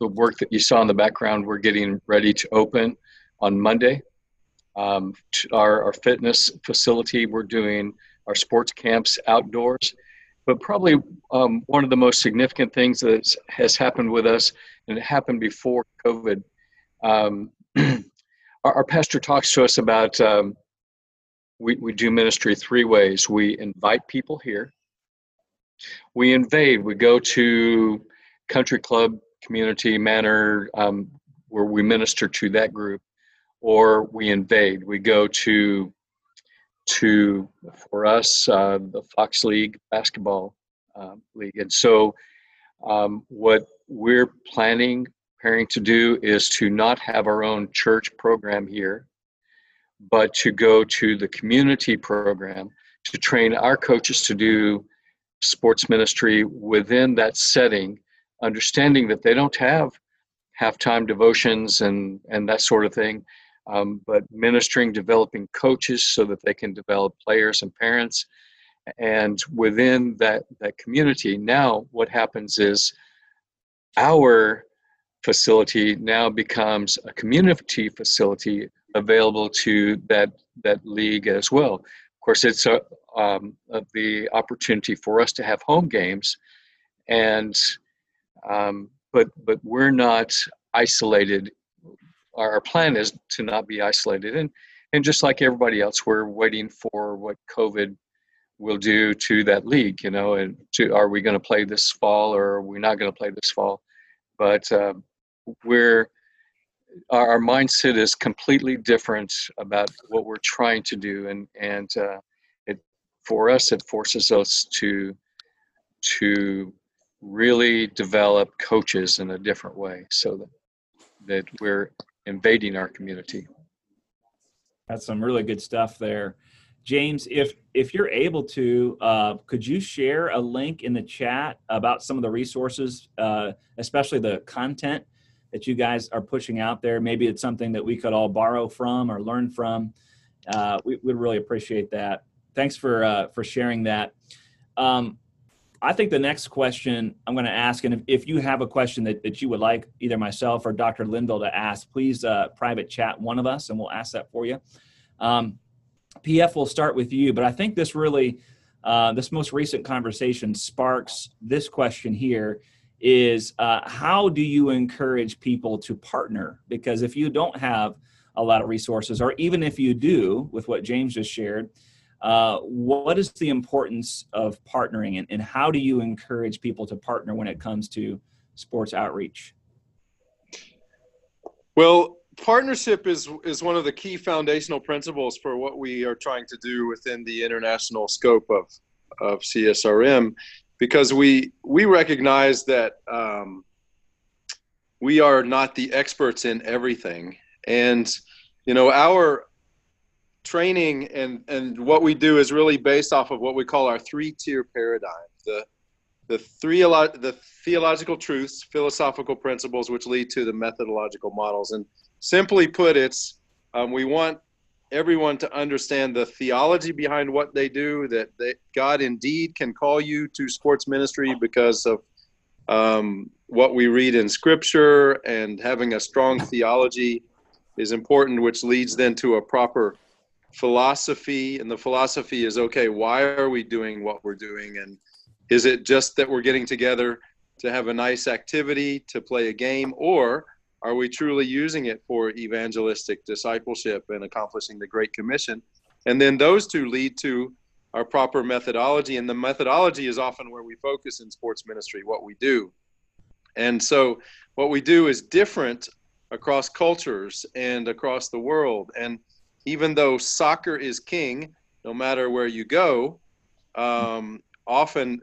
the work that you saw in the background. We're getting ready to open on Monday. Um, our, our fitness facility. We're doing our sports camps outdoors. But probably um, one of the most significant things that has happened with us, and it happened before COVID, um, our, our, pastor talks to us about um, we, we do ministry three ways. We invite people here, we invade, we go to country club, community, manor, um, where we minister to that group, or we invade. We go to to for us uh, the Fox League basketball uh, league, and so um, what we're planning preparing to do is to not have our own church program here, but to go to the community program to train our coaches to do sports ministry within that setting, understanding that they don't have halftime devotions and and that sort of thing um, but ministering, developing coaches so that they can develop players and parents. And within that, that community, now what happens is our facility now becomes a community facility available to that, that league as well. Of course, it's a, um, the opportunity for us to have home games, and um, but but we're not isolated our plan is to not be isolated. And and just like everybody else we're waiting for what covid will do to that league you know and to are we going to play this fall or are we not going to play this fall? But uh, we're our, our, mindset is completely different about what we're trying to do. And and uh, it for us it forces us to to really develop coaches in a different way so that that we're invading our community. That's some really good stuff there. James, if if you're able to, uh, could you share a link in the chat about some of the resources, uh, especially the content that you guys are pushing out there? Maybe it's something that we could all borrow from or learn from. Uh, we would really appreciate that. Thanks for uh, for sharing that. Um, I think the next question I'm going to ask, and if, if, you have a question that, that you would like either myself or Dr. Linville to ask, please uh, private chat one of us and we'll ask that for you. Um, PF will start with you, but I think this really, uh, this most recent conversation sparks this question here is uh, how do you encourage people to partner? Because if you don't have a lot of resources, or even if you do, with what James just shared, uh, what is the importance of partnering and, and how do you encourage people to partner when it comes to sports outreach? Well, partnership is is one of the key foundational principles for what we are trying to do within the international scope of of CSRM, because we we recognize that um, we are not the experts in everything, and you know our training and and what we do is really based off of what we call our three tier paradigm. The the three the theological truths philosophical principles which lead to the methodological models. And simply put it's um, we want everyone to understand the theology behind what they do that they, god indeed can call you to sports ministry because of um, what we read in scripture and having a strong theology is important which leads then to a proper philosophy and the philosophy is okay why are we doing what we're doing? And is it just that we're getting together to have a nice activity to play a game? Or are we truly using it for evangelistic discipleship and accomplishing the great commission? And then those two lead to our proper methodology. And the methodology is often where we focus in sports ministry what we do. And so what we do is different across cultures and across the world. And even though soccer is king, no matter where you go, um, often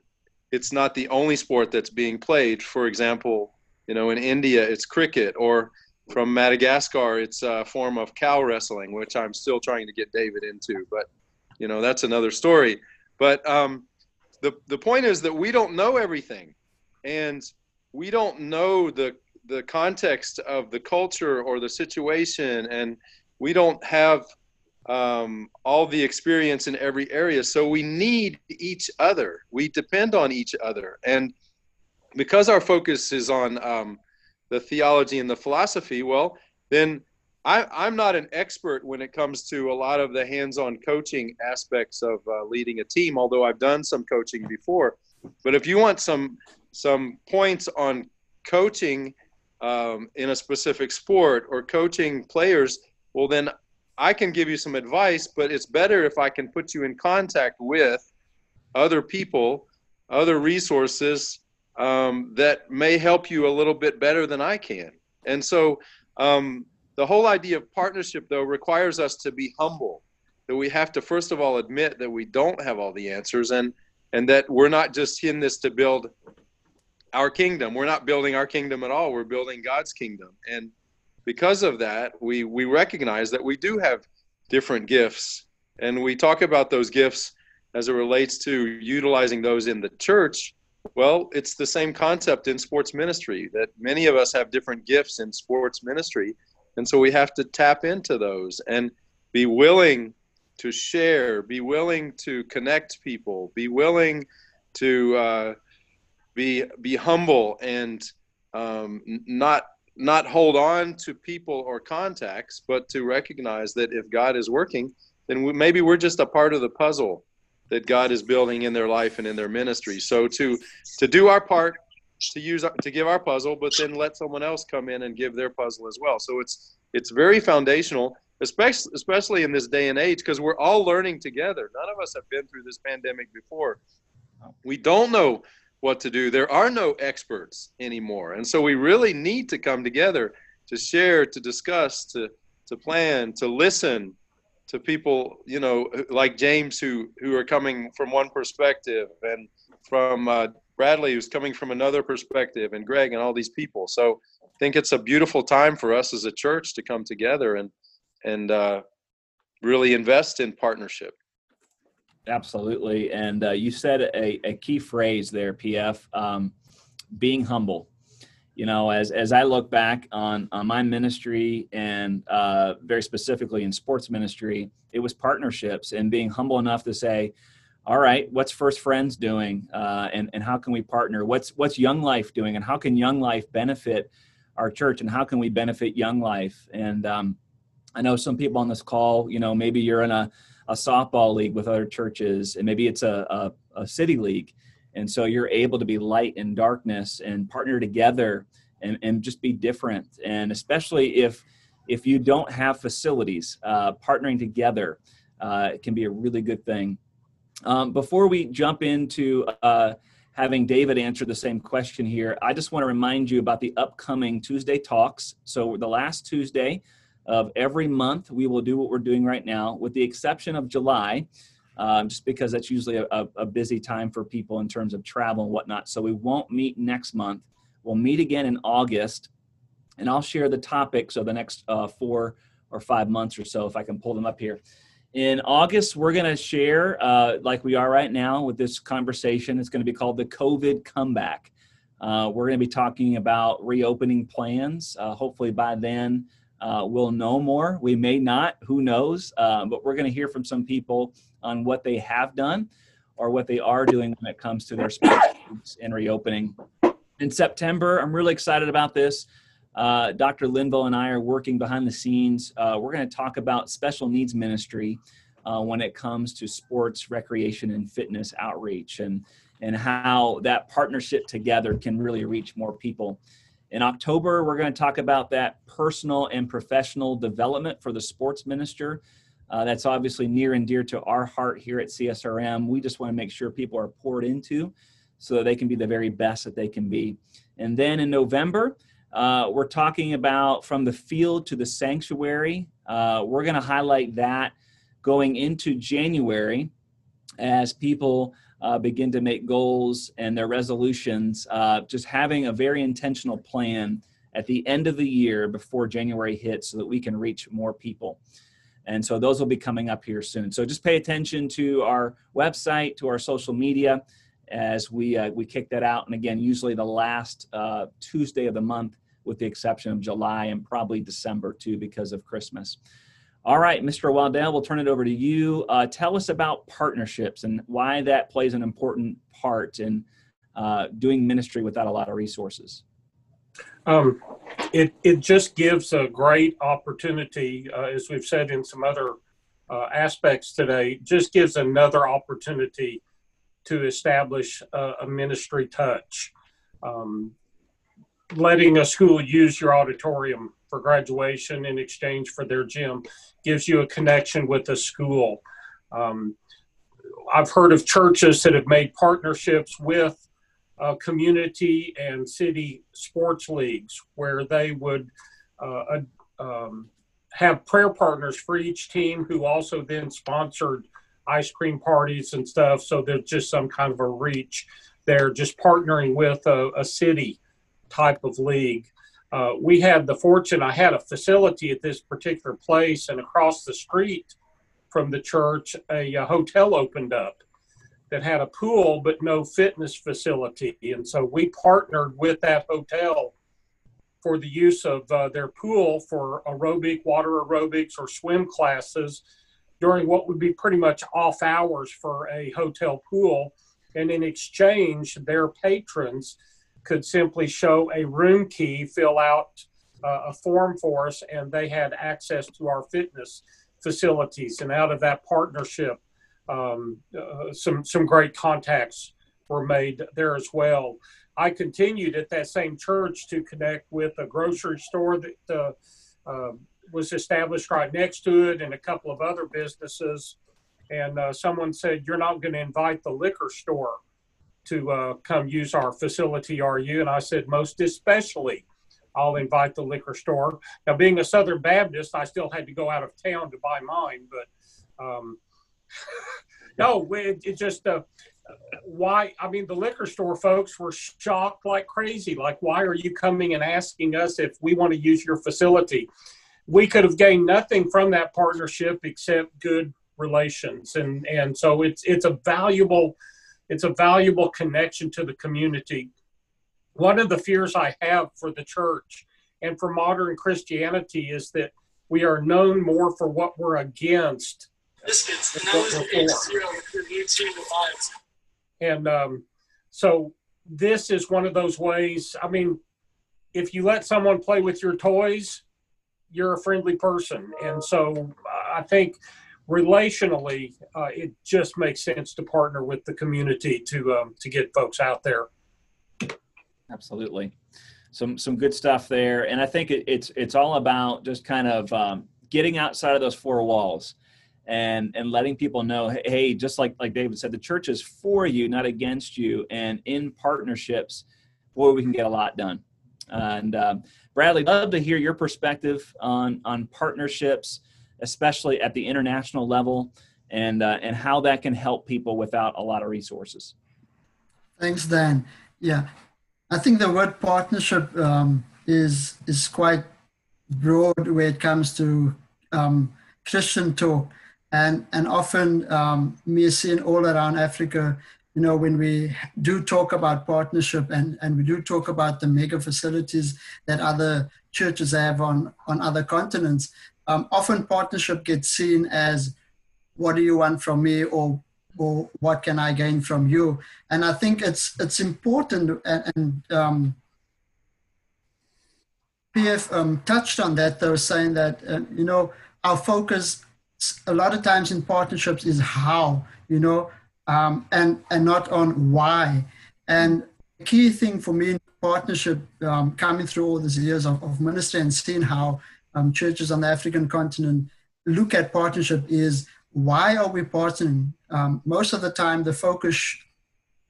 it's not the only sport that's being played. For example, you know, in India, it's cricket, or from Madagascar, it's a form of cow wrestling, which I'm still trying to get David into. But, you know, that's another story. But um, the, the point is that we don't know everything. And we don't know the the context of the culture or the situation, and we don't have um, all the experience in every area. So we need each other. We depend on each other, and because our focus is on um, the theology and the philosophy, well, then I, am not an expert when it comes to a lot of the hands-on coaching aspects of uh, leading a team. Although I've done some coaching before, but if you want some some points on coaching um, in a specific sport or coaching players, well, then I can give you some advice. But it's better if I can put you in contact with other people, other resources um, that may help you a little bit better than I can. And so um, the whole idea of partnership, though, requires us to be humble. That we have to first of all admit that we don't have all the answers, and and that we're not just in this to build our kingdom. We're not building our kingdom at all. We're building God's kingdom, and because of that, we we recognize that we do have different gifts, and we talk about those gifts as it relates to utilizing those in the church well, it's the same concept in sports ministry that many of us have different gifts in sports ministry. And so we have to tap into those and be willing to share, be willing to connect people, be willing to uh, be be humble and um, not not hold on to people or contacts, but to recognize that if God is working, then we, maybe we're just a part of the puzzle that God is building in their life and in their ministry. So to to do our part, to use to give our puzzle, but then let someone else come in and give their puzzle as well. So it's it's very foundational, especially especially in this day and age, because we're all learning together. None of us have been through this pandemic before. We don't know what to do. There are no experts anymore, and so we really need to come together to share, to discuss, to to plan, to listen, to people, you know, like James who who are coming from one perspective, and from uh, Bradley who's coming from another perspective, and Greg and all these people. So I think it's a beautiful time for us as a church to come together and and uh, really invest in partnership. Absolutely, and uh, you said a, a key phrase there, PF, um, being humble. You know as as i look back on on my ministry and uh, very specifically in sports ministry it was partnerships and being humble enough to say all right what's first friends doing? Uh, and and how can we partner? What's what's young life doing? And how can young life benefit our church? And how can we benefit young life? And um, i know some people on this call you know maybe you're in a, a softball league with other churches and maybe it's a, a, a city league. And so you're able to be light in darkness and partner together and, and just be different. And especially if if you don't have facilities uh, partnering together uh, can be a really good thing. Um, before we jump into uh, having david answer the same question here i just want to remind you about the upcoming tuesday talks. So the last tuesday of every month we will do what we're doing right now with the exception of july um, just because that's usually a, a, busy time for people in terms of travel and whatnot. So we won't meet next month. We'll meet again in August, and I'll share the topics of the next uh, four or five months or so if I can pull them up here. In August, we're going to share, uh, like we are right now with this conversation, it's going to be called the COVID comeback. Uh, we're going to be talking about reopening plans. Uh, hopefully, by then, uh, we'll know more. We may not, who knows? Uh, but we're going to hear from some people on what they have done or what they are doing when it comes to their sports and reopening. In September, I'm really excited about this. Uh, Dr. Linville and I are working behind the scenes. Uh, we're going to talk about special needs ministry uh, when it comes to sports, recreation, and fitness outreach, and and how that partnership together can really reach more people. In October, we're going to talk about that personal and professional development for the sports minister. Uh, that's obviously near and dear to our heart here at CSRM. We just want to make sure people are poured into so that they can be the very best that they can be. And then in November, uh, we're talking about from the field to the sanctuary. Uh, we're going to highlight that going into January as people uh, begin to make goals and their resolutions, uh, just having a very intentional plan at the end of the year before January hits so that we can reach more people. And so those will be coming up here soon. So just pay attention to our website, to our social media, as we uh, we kick that out. And again, usually the last uh, Tuesday of the month, with the exception of July and probably December too, because of Christmas. All right, Mr. Waddell, we'll turn it over to you. Uh, tell us about partnerships and why that plays an important part in uh, doing ministry without a lot of resources. Um, it it just gives a great opportunity, uh, as we've said in some other uh, aspects today. Just gives another opportunity to establish a, a ministry touch. Um, letting a school use your auditorium for graduation in exchange for their gym gives you a connection with the school. Um, I've heard of churches that have made partnerships with uh, community and city sports leagues where they would uh, um, have prayer partners for each team who also then sponsored ice cream parties and stuff. So there's just some kind of a reach there, just partnering with a, a city type of league. Uh, we had the fortune, I had a facility at this particular place, and across the street from the church, a, a hotel opened up that had a pool but no fitness facility. And so we partnered with that hotel for the use of uh, their pool for aerobic, water aerobics, or swim classes during what would be pretty much off hours for a hotel pool. And in exchange, their patrons could simply show a room key, fill out uh, a form for us, and they had access to our fitness facilities. And out of that partnership, um, uh, some some great contacts were made there as well. I continued at that same church to connect with a grocery store that uh, uh, was established right next to it, and a couple of other businesses. And uh, someone said, "You're not going to invite the liquor store to uh, come use our facility, are you?" And I said, "Most especially." I'll invite the liquor store. Now, being a Southern Baptist, I still had to go out of town to buy mine, but um, no, it, it just uh, why? I mean, the liquor store folks were shocked like crazy. Like, why are you coming and asking us if we want to use your facility? We could have gained nothing from that partnership except good relations, and and so it's it's a valuable it's a valuable connection to the community. One of the fears I have for the church and for modern Christianity is that we are known more for what we're against biscuits, and that was YouTube Live. And um, so this is one of those ways. I mean, if you let someone play with your toys, you're a friendly person, and so I think relationally, uh, it just makes sense to partner with the community to um, to get folks out there. Absolutely, some some good stuff there, and I think it, it's it's all about just kind of um, getting outside of those four walls and and letting people know hey just like like david said the church is for you not against you and in partnerships boy we can get a lot done and uh, bradley love to hear your perspective on on partnerships especially at the international level and uh, and how that can help people without a lot of resources. Thanks dan. Yeah. I think the word partnership um, is is quite broad when it comes to um, christian talk. And and often um, me seeing all around Africa, you know, when we do talk about partnership and and we do talk about the mega facilities that other churches have on on other continents, um, often partnership gets seen as what do you want from me or or what can I gain from you? And I think it's it's important and, and um, PF um, touched on that though, saying that uh, you know our focus a lot of times in partnerships is how, you know, um, and and not on why. And the key thing for me in partnership, um, coming through all these years of, of ministry and seeing how um, churches on the African continent look at partnership is why are we partnering? Um, most of the time, the focus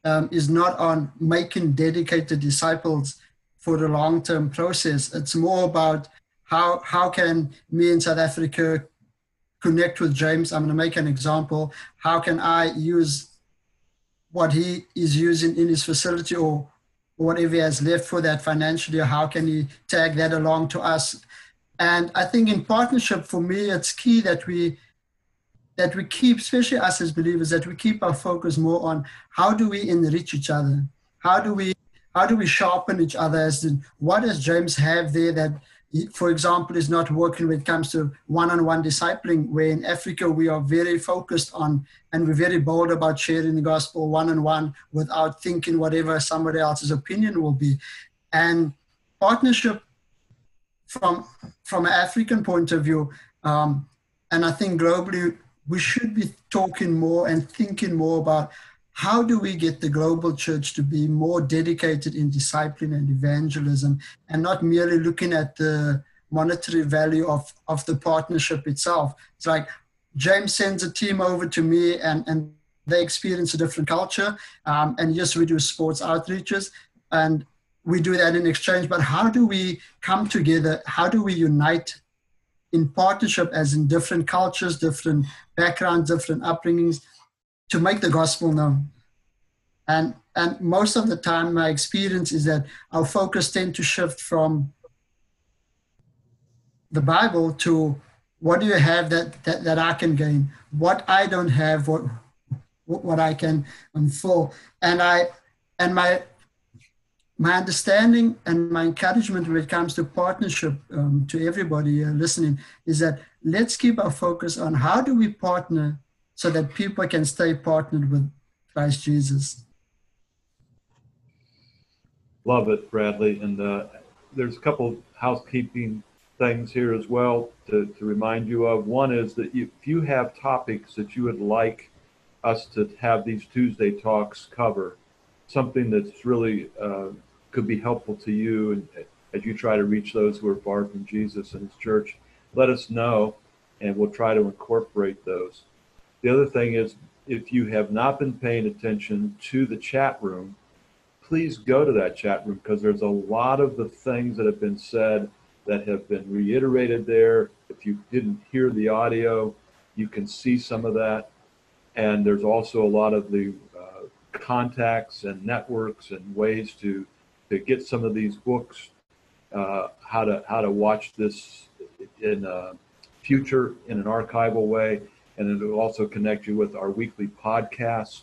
um, is not on making dedicated disciples for the long-term process. It's more about how how can me in South Africa connect with James. I'm going to make an example. How can I use what he is using in his facility or whatever he has left for that financially? Or how can he tag that along to us? And I think in partnership, for me, it's key that we that we keep, especially us as believers, that we keep our focus more on how do we enrich each other? How do we how do we sharpen each other? As in, what does James have there that, for example, is not working when it comes to one-on-one discipling? Where in Africa we are very focused on and we're very bold about sharing the gospel one-on-one without thinking whatever somebody else's opinion will be, and partnership from from an African point of view. Um, and I think globally we should be talking more and thinking more about how do we get the global church to be more dedicated in discipline and evangelism and not merely looking at the monetary value of, of the partnership itself. It's like James sends a team over to me and, and they experience a different culture. Um, and yes, we do sports outreaches and we do that in exchange. But how do we come together? How do we unite in partnership as in different cultures, different backgrounds, different upbringings to make the gospel known. And, and most of the time, my experience is that our focus tend to shift from the Bible to what do you have that, that, that I can gain? What I don't have, what, what I can unfold. And I, and my my understanding and my encouragement when it comes to partnership um, to everybody uh, listening is that let's keep our focus on how do we partner so that people can stay partnered with Christ Jesus. Love it, Bradley. And uh, there's a couple housekeeping things here as well to, to remind you of. One is that if you have topics that you would like us to have these Tuesday talks cover, something that's really uh, could be helpful to you and as you try to reach those who are far from Jesus and his church, let us know and we'll try to incorporate those. The other thing is if you have not been paying attention to the chat room, please go to that chat room because there's a lot of the things that have been said that have been reiterated there. If you didn't hear the audio, you can see some of that. And there's also a lot of the contacts and networks and ways to to get some of these books, uh, how to how to watch this in future in an archival way, and it will also connect you with our weekly podcasts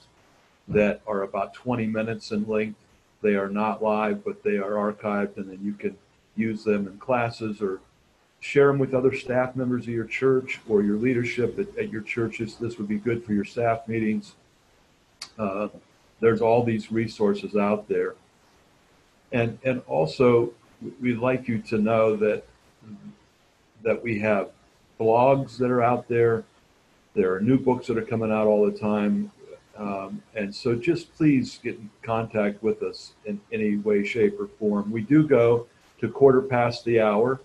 that are about 20 minutes in length. They are not live, but they are archived, and then you can use them in classes or share them with other staff members of your church or your leadership at, at your churches. This would be good for your staff meetings. Uh, there's all these resources out there. And, and also, we'd like you to know that, that we have blogs that are out there. There are new books that are coming out all the time. Um, and so just please get in contact with us in any way, shape, or form. We do go to quarter past the hour.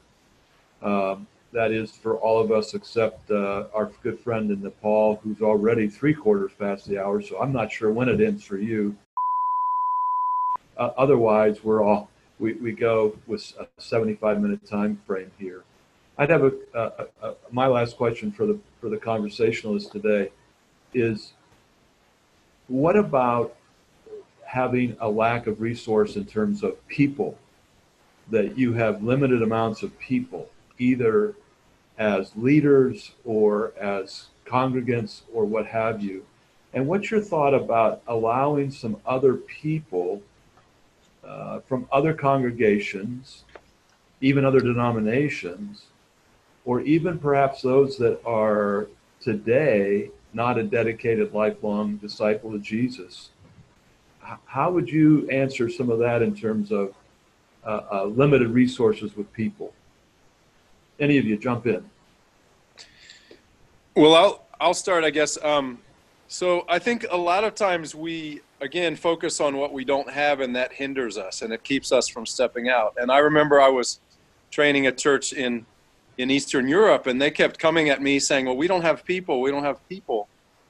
Um, that is for all of us except uh, our good friend in Nepal, who's already three quarters past the hour. So I'm not sure when it ends for you. Uh, otherwise, we're all we, we go with a 75 minute time frame here. I'd have a, a, a, my last question for the for the conversationalist today is what about having a lack of resource in terms of people that you have limited amounts of people either as leaders or as congregants or what have you. And what's your thought about allowing some other people uh, from other congregations, even other denominations, or even perhaps those that are today not a dedicated lifelong disciple of Jesus? How would you answer some of that in terms of uh, uh, limited resources with people? Any of you jump in. Well, I'll I'll start, I guess. Um, so I think a lot of times we again focus on what we don't have, and that hinders us, and it keeps us from stepping out. And I remember I was training a church in in Eastern Europe, and they kept coming at me saying, "Well, we don't have people. We don't have people,"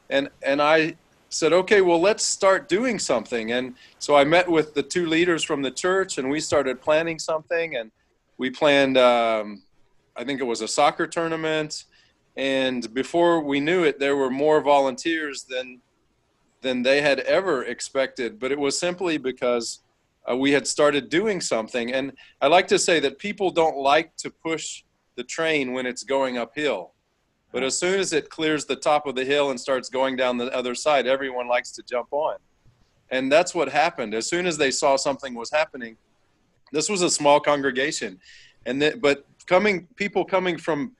and and I said, "Okay, well, let's start doing something." And so I met with the two leaders from the church, and we started planning something, and we planned. Um, I think it was a soccer tournament, and before we knew it, there were more volunteers than than they had ever expected. But it was simply because uh, we had started doing something. And I like to say that people don't like to push the train when it's going uphill. But as soon as it clears the top of the hill and starts going down the other side, everyone likes to jump on. And that's what happened. As soon as they saw something was happening, this was a small congregation. And that, but coming people coming from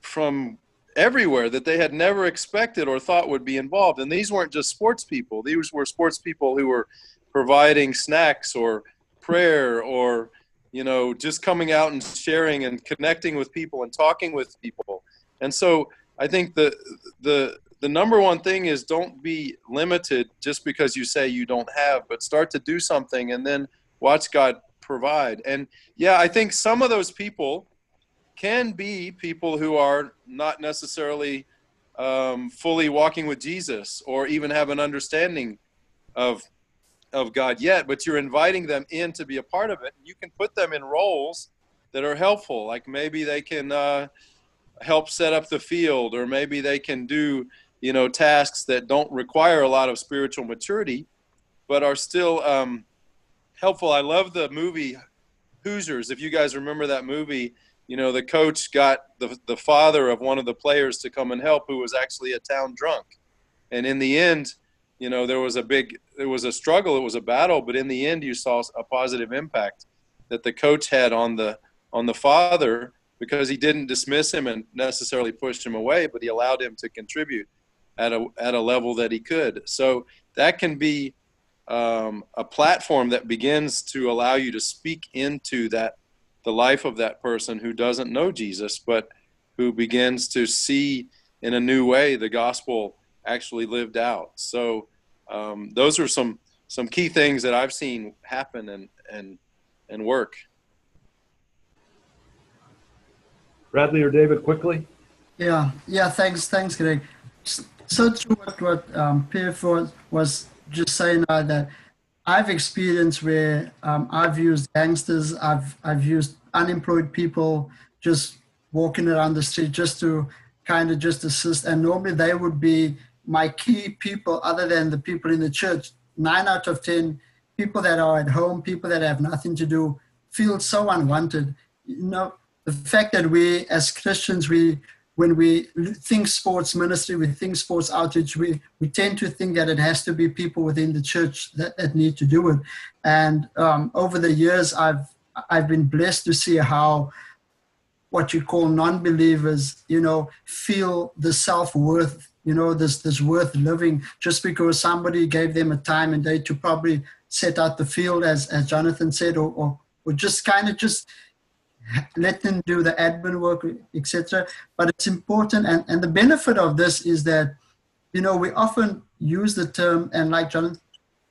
from everywhere that they had never expected or thought would be involved. And these weren't just sports people. These were sports people who were providing snacks or prayer or you know just coming out and sharing and connecting with people and talking with people and so i think the the the number one thing is don't be limited just because you say you don't have but start to do something and then watch god provide and yeah i think some of those people can be people who are not necessarily um, fully walking with jesus or even have an understanding of of God yet, but you're inviting them in to be a part of it. You can put them in roles that are helpful, like maybe they can uh, help set up the field, or maybe they can do you know tasks that don't require a lot of spiritual maturity, but are still um, helpful. I love the movie Hoosiers. If you guys remember that movie, you know the coach got the the father of one of the players to come and help, who was actually a town drunk, and in the end you know there was a big there was a struggle it was a battle but in the end you saw a positive impact that the coach had on the on the father because he didn't dismiss him and necessarily push him away but he allowed him to contribute at a at a level that he could. So that can be um, a platform that begins to allow you to speak into that the life of that person who doesn't know Jesus but who begins to see in a new way the gospel actually lived out. So um, those are some some key things that I've seen happen and and and work. Bradley or David, quickly. Yeah, yeah. Thanks, thanks, Greg. So to what what um, Pierre was, was just saying uh, that I've experienced where um, I've used gangsters, I've I've used unemployed people just walking around the street just to kind of just assist, and normally they would be my key people, other than the people in the church, nine out of 10 people that are at home, people that have nothing to do, feel so unwanted. You know, the fact that we as Christians, we when we think sports ministry, we think sports outreach, we, we tend to think that it has to be people within the church that, that need to do it. And um, over the years, I've I've been blessed to see how what you call non-believers, you know, feel the self-worth you know this this worth living just because somebody gave them a time and day to probably set out the field as as jonathan said or or, or just kind of just let them do the admin work etc but it's important and and the benefit of this is that you know we often use the term and like John,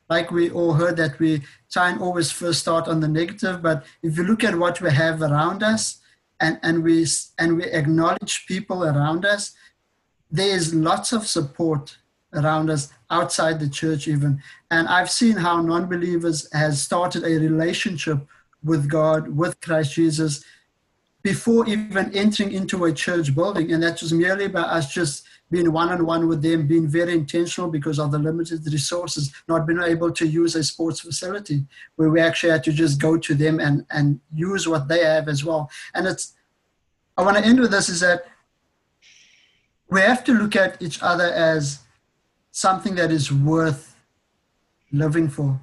like we all heard that we try and always first start on the negative. But if you look at what we have around us and and we and we acknowledge people around us there is lots of support around us outside the church even. And i've seen how non-believers has started a relationship with god with christ jesus before even entering into a church building and that was merely by us just being one-on-one with them being very intentional because of the limited resources not being able to use a sports facility where we actually had to just go to them and and use what they have as well and it's i want to end with this is that we have to look at each other as something that is worth living for.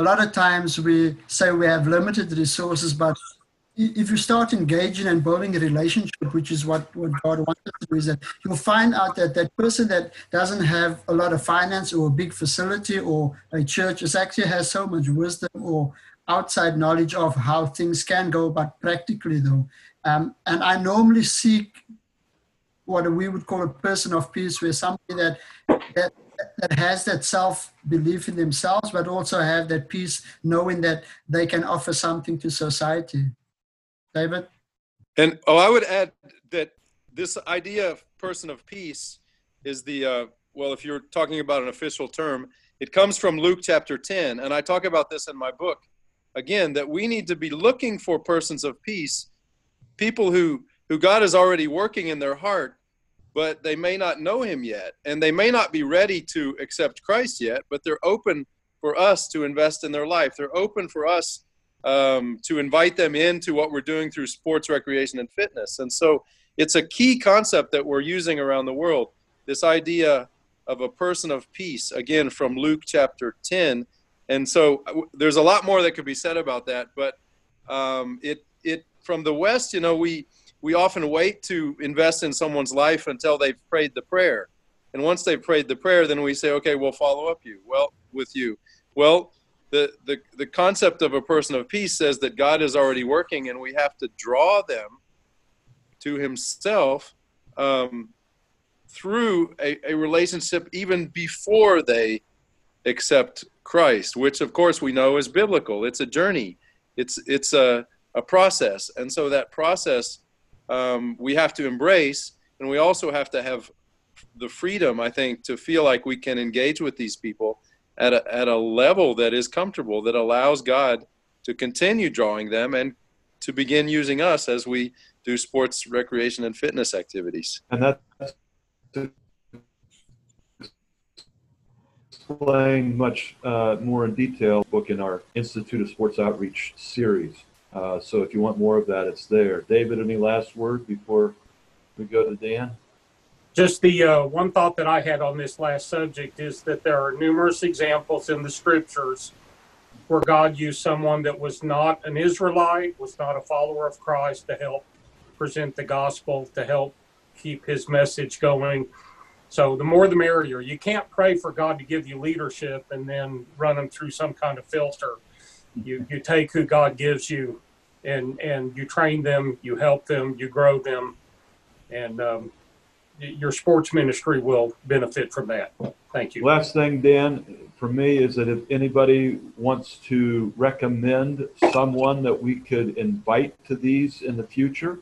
A lot of times we say we have limited resources, but if you start engaging and building a relationship, which is what, what God wants us to do, is that you'll find out that that person that doesn't have a lot of finance or a big facility or a church is actually has so much wisdom or outside knowledge of how things can go, but practically though. Um, and I normally seek what we would call a person of peace, where somebody that that that has that self belief in themselves, but also have that peace, knowing that they can offer something to society. David. And oh, I would add that this idea of person of peace is the uh, well, if you're talking about an official term, it comes from Luke chapter 10, and I talk about this in my book. Again, that we need to be looking for persons of peace, people who who God is already working in their heart but they may not know him yet and they may not be ready to accept christ yet but they're open for us to invest in their life they're open for us um, to invite them into what we're doing through sports recreation and fitness and so it's a key concept that we're using around the world. This idea of a person of peace, again from Luke chapter 10. And so uh, there's a lot more that could be said about that, but um, it it from the West, you know, we we often wait to invest in someone's life until they've prayed the prayer. And once they've prayed the prayer, then we say, okay, we'll follow up you. Well, with you. Well, the, the, the concept of a person of peace says that God is already working and we have to draw them to himself um, through a, a relationship even before they accept Christ, which of course we know is biblical. It's a journey. It's, it's a, a process. And so that process um, we have to embrace, and we also have to have the freedom, I think, to feel like we can engage with these people at a, at a level that is comfortable, that allows God to continue drawing them and to begin using us as we do sports, recreation, and fitness activities. And that's explained much uh, more in detail book in our Institute of Sports Outreach series. Uh, so if you want more of that, it's there. David, any last word before we go to Dan? Just the uh, one thought that I had on this last subject is that there are numerous examples in the scriptures where God used someone that was not an Israelite, was not a follower of Christ to help present the gospel, to help keep his message going. So the more the merrier. You can't pray for God to give you leadership and then run them through some kind of filter you you take who God gives you, and and you train them, you help them, you grow them, and um, your sports ministry will benefit from that. Thank you. Last thing, Dan, for me is that if anybody wants to recommend someone that we could invite to these in the future,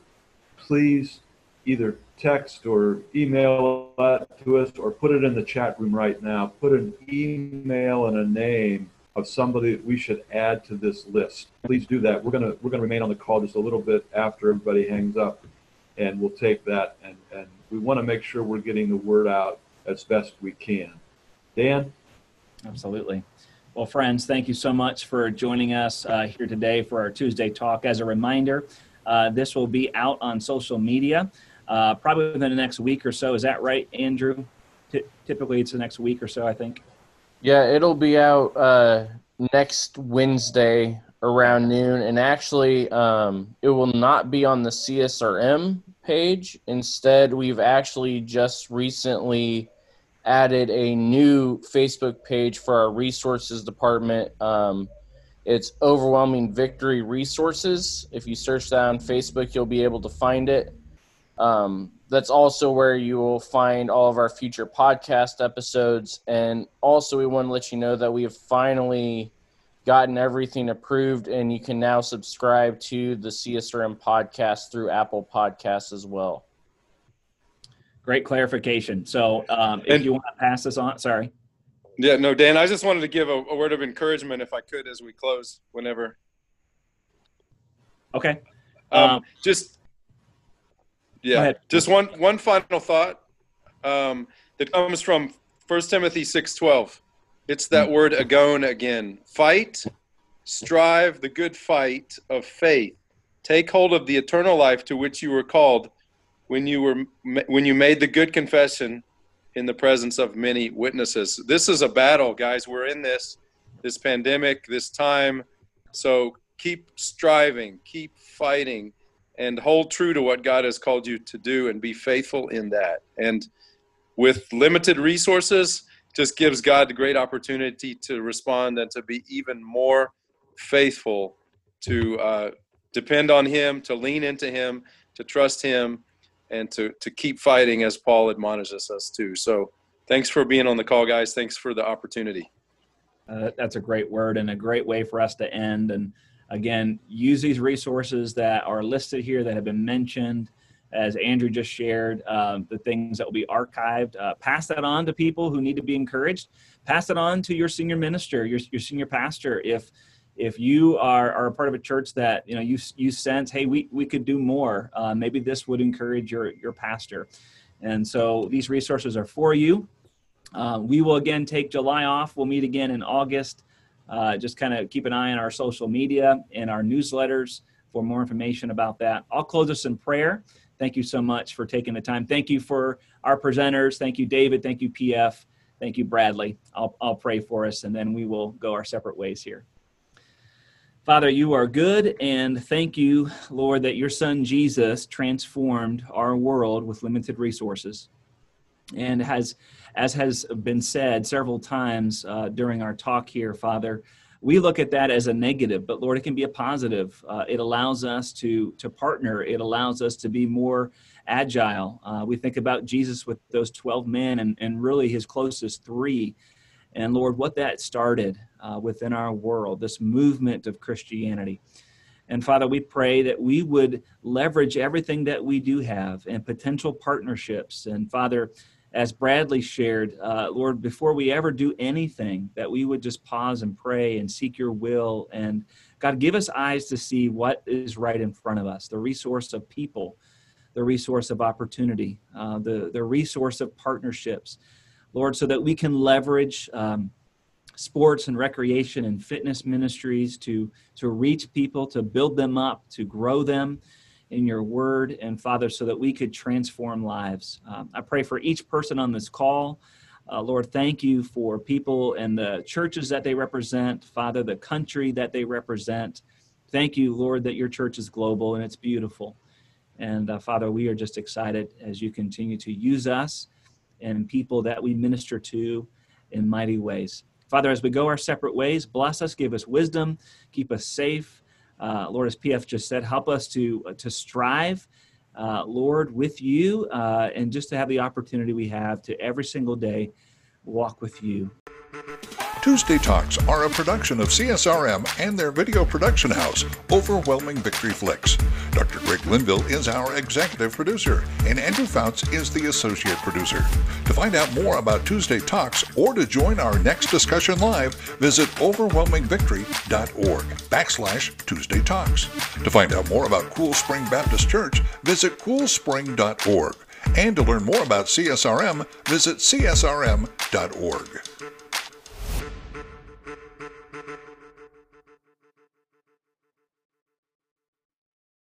please either text or email that to us or put it in the chat room right now. Put an email and a name of somebody that we should add to this list. Please do that. We're gonna we're gonna remain on the call just a little bit after everybody hangs up, and we'll take that and and we want to make sure we're getting the word out as best we can. Dan. Absolutely. Well, friends, thank you so much for joining us uh, here today for our Tuesday talk. As a reminder, uh, this will be out on social media uh, probably within the next week or so. Is that right, Andrew? T- typically, it's the next week or so, I think. Yeah, it'll be out uh, next Wednesday around noon, and actually, um, it will not be on the CSRM page. Instead, we've actually just recently added a new Facebook page for our resources department. Um, it's Overwhelming Victory Resources. If you search that on Facebook, you'll be able to find it. Um, that's also where you will find all of our future podcast episodes. And also, we want to let you know that we have finally gotten everything approved, and you can now subscribe to the CSRM podcast through Apple Podcasts as well. Great clarification. So, um, if and, you want to pass this on, sorry. Yeah, no, Dan, I just wanted to give a, a word of encouragement, if I could, as we close, whenever. Okay. Um, um, just yeah. Just one one final thought um, that comes from First Timothy six twelve. It's that mm-hmm. word agon again. Fight, strive the good fight of faith. Take hold of the eternal life to which you were called when you were when you made the good confession in the presence of many witnesses. This is a battle, guys. We're in this this pandemic, this time. So keep striving, keep fighting and hold true to what God has called you to do and be faithful in that. And with limited resources, just gives God the great opportunity to respond and to be even more faithful, to uh, depend on Him, to lean into Him, to trust Him, and to, to keep fighting as Paul admonishes us to. So thanks for being on the call, guys. Thanks for the opportunity. Uh, that's a great word and a great way for us to end. And Again, use these resources that are listed here that have been mentioned. As Andrew just shared, um, the things that will be archived, uh, pass that on to people who need to be encouraged. Pass it on to your senior minister, your, your senior pastor. If if you are, are a part of a church that you know you you sense, hey, we we could do more. Uh, maybe this would encourage your your pastor. And so these resources are for you. Uh, we will again take July off. We'll meet again in August. Uh, just kind of keep an eye on our social media and our newsletters for more information about that. I'll close us in prayer thank you so much for taking the time. Thank you for our presenters. Thank you, David. Thank you, PF. Thank you, Bradley. I'll, I'll pray for us and then we will go our separate ways here. Father, you are good, and thank you, Lord, that your son Jesus transformed our world with limited resources. And has, as has been said several times uh, during our talk here, Father, we look at that as a negative, but Lord, it can be a positive. Uh, it allows us to to partner. It allows us to be more agile. Uh, we think about Jesus with those twelve men and and really his closest three, and Lord, what that started uh, within our world, this movement of Christianity. And Father, we pray that we would leverage everything that we do have and potential partnerships. And Father, as Bradley shared, uh, Lord, before we ever do anything, that we would just pause and pray and seek your will. And God, give us eyes to see what is right in front of us the resource of people, the resource of opportunity, uh, the, the resource of partnerships, Lord, so that we can leverage. Um, sports and recreation and fitness ministries to to reach people to build them up to grow them in your word, and Father, so that we could transform lives. Um, I pray for each person on this call. Uh, Lord, thank you for people and the churches that they represent, Father, the country that they represent. Thank you, Lord, that your church is global and it's beautiful. And uh, Father, we are just excited as you continue to use us and people that we minister to in mighty ways. Father, as we go our separate ways, bless us, give us wisdom, keep us safe, uh, Lord, as PF just said, help us to uh, to strive, uh, Lord, with you, uh, and just to have the opportunity we have to every single day walk with you. Tuesday Talks are a production of CSRM and their video production house, Overwhelming Victory Flicks. Dr. Greg Linville is our executive producer, and Andrew Fouts is the associate producer. To find out more about Tuesday Talks or to join our next discussion live, visit overwhelmingvictory.org backslash Tuesday Talks. To find out more about Cool Spring Baptist Church, visit coolspring.org. And to learn more about CSRM, visit csrm.org.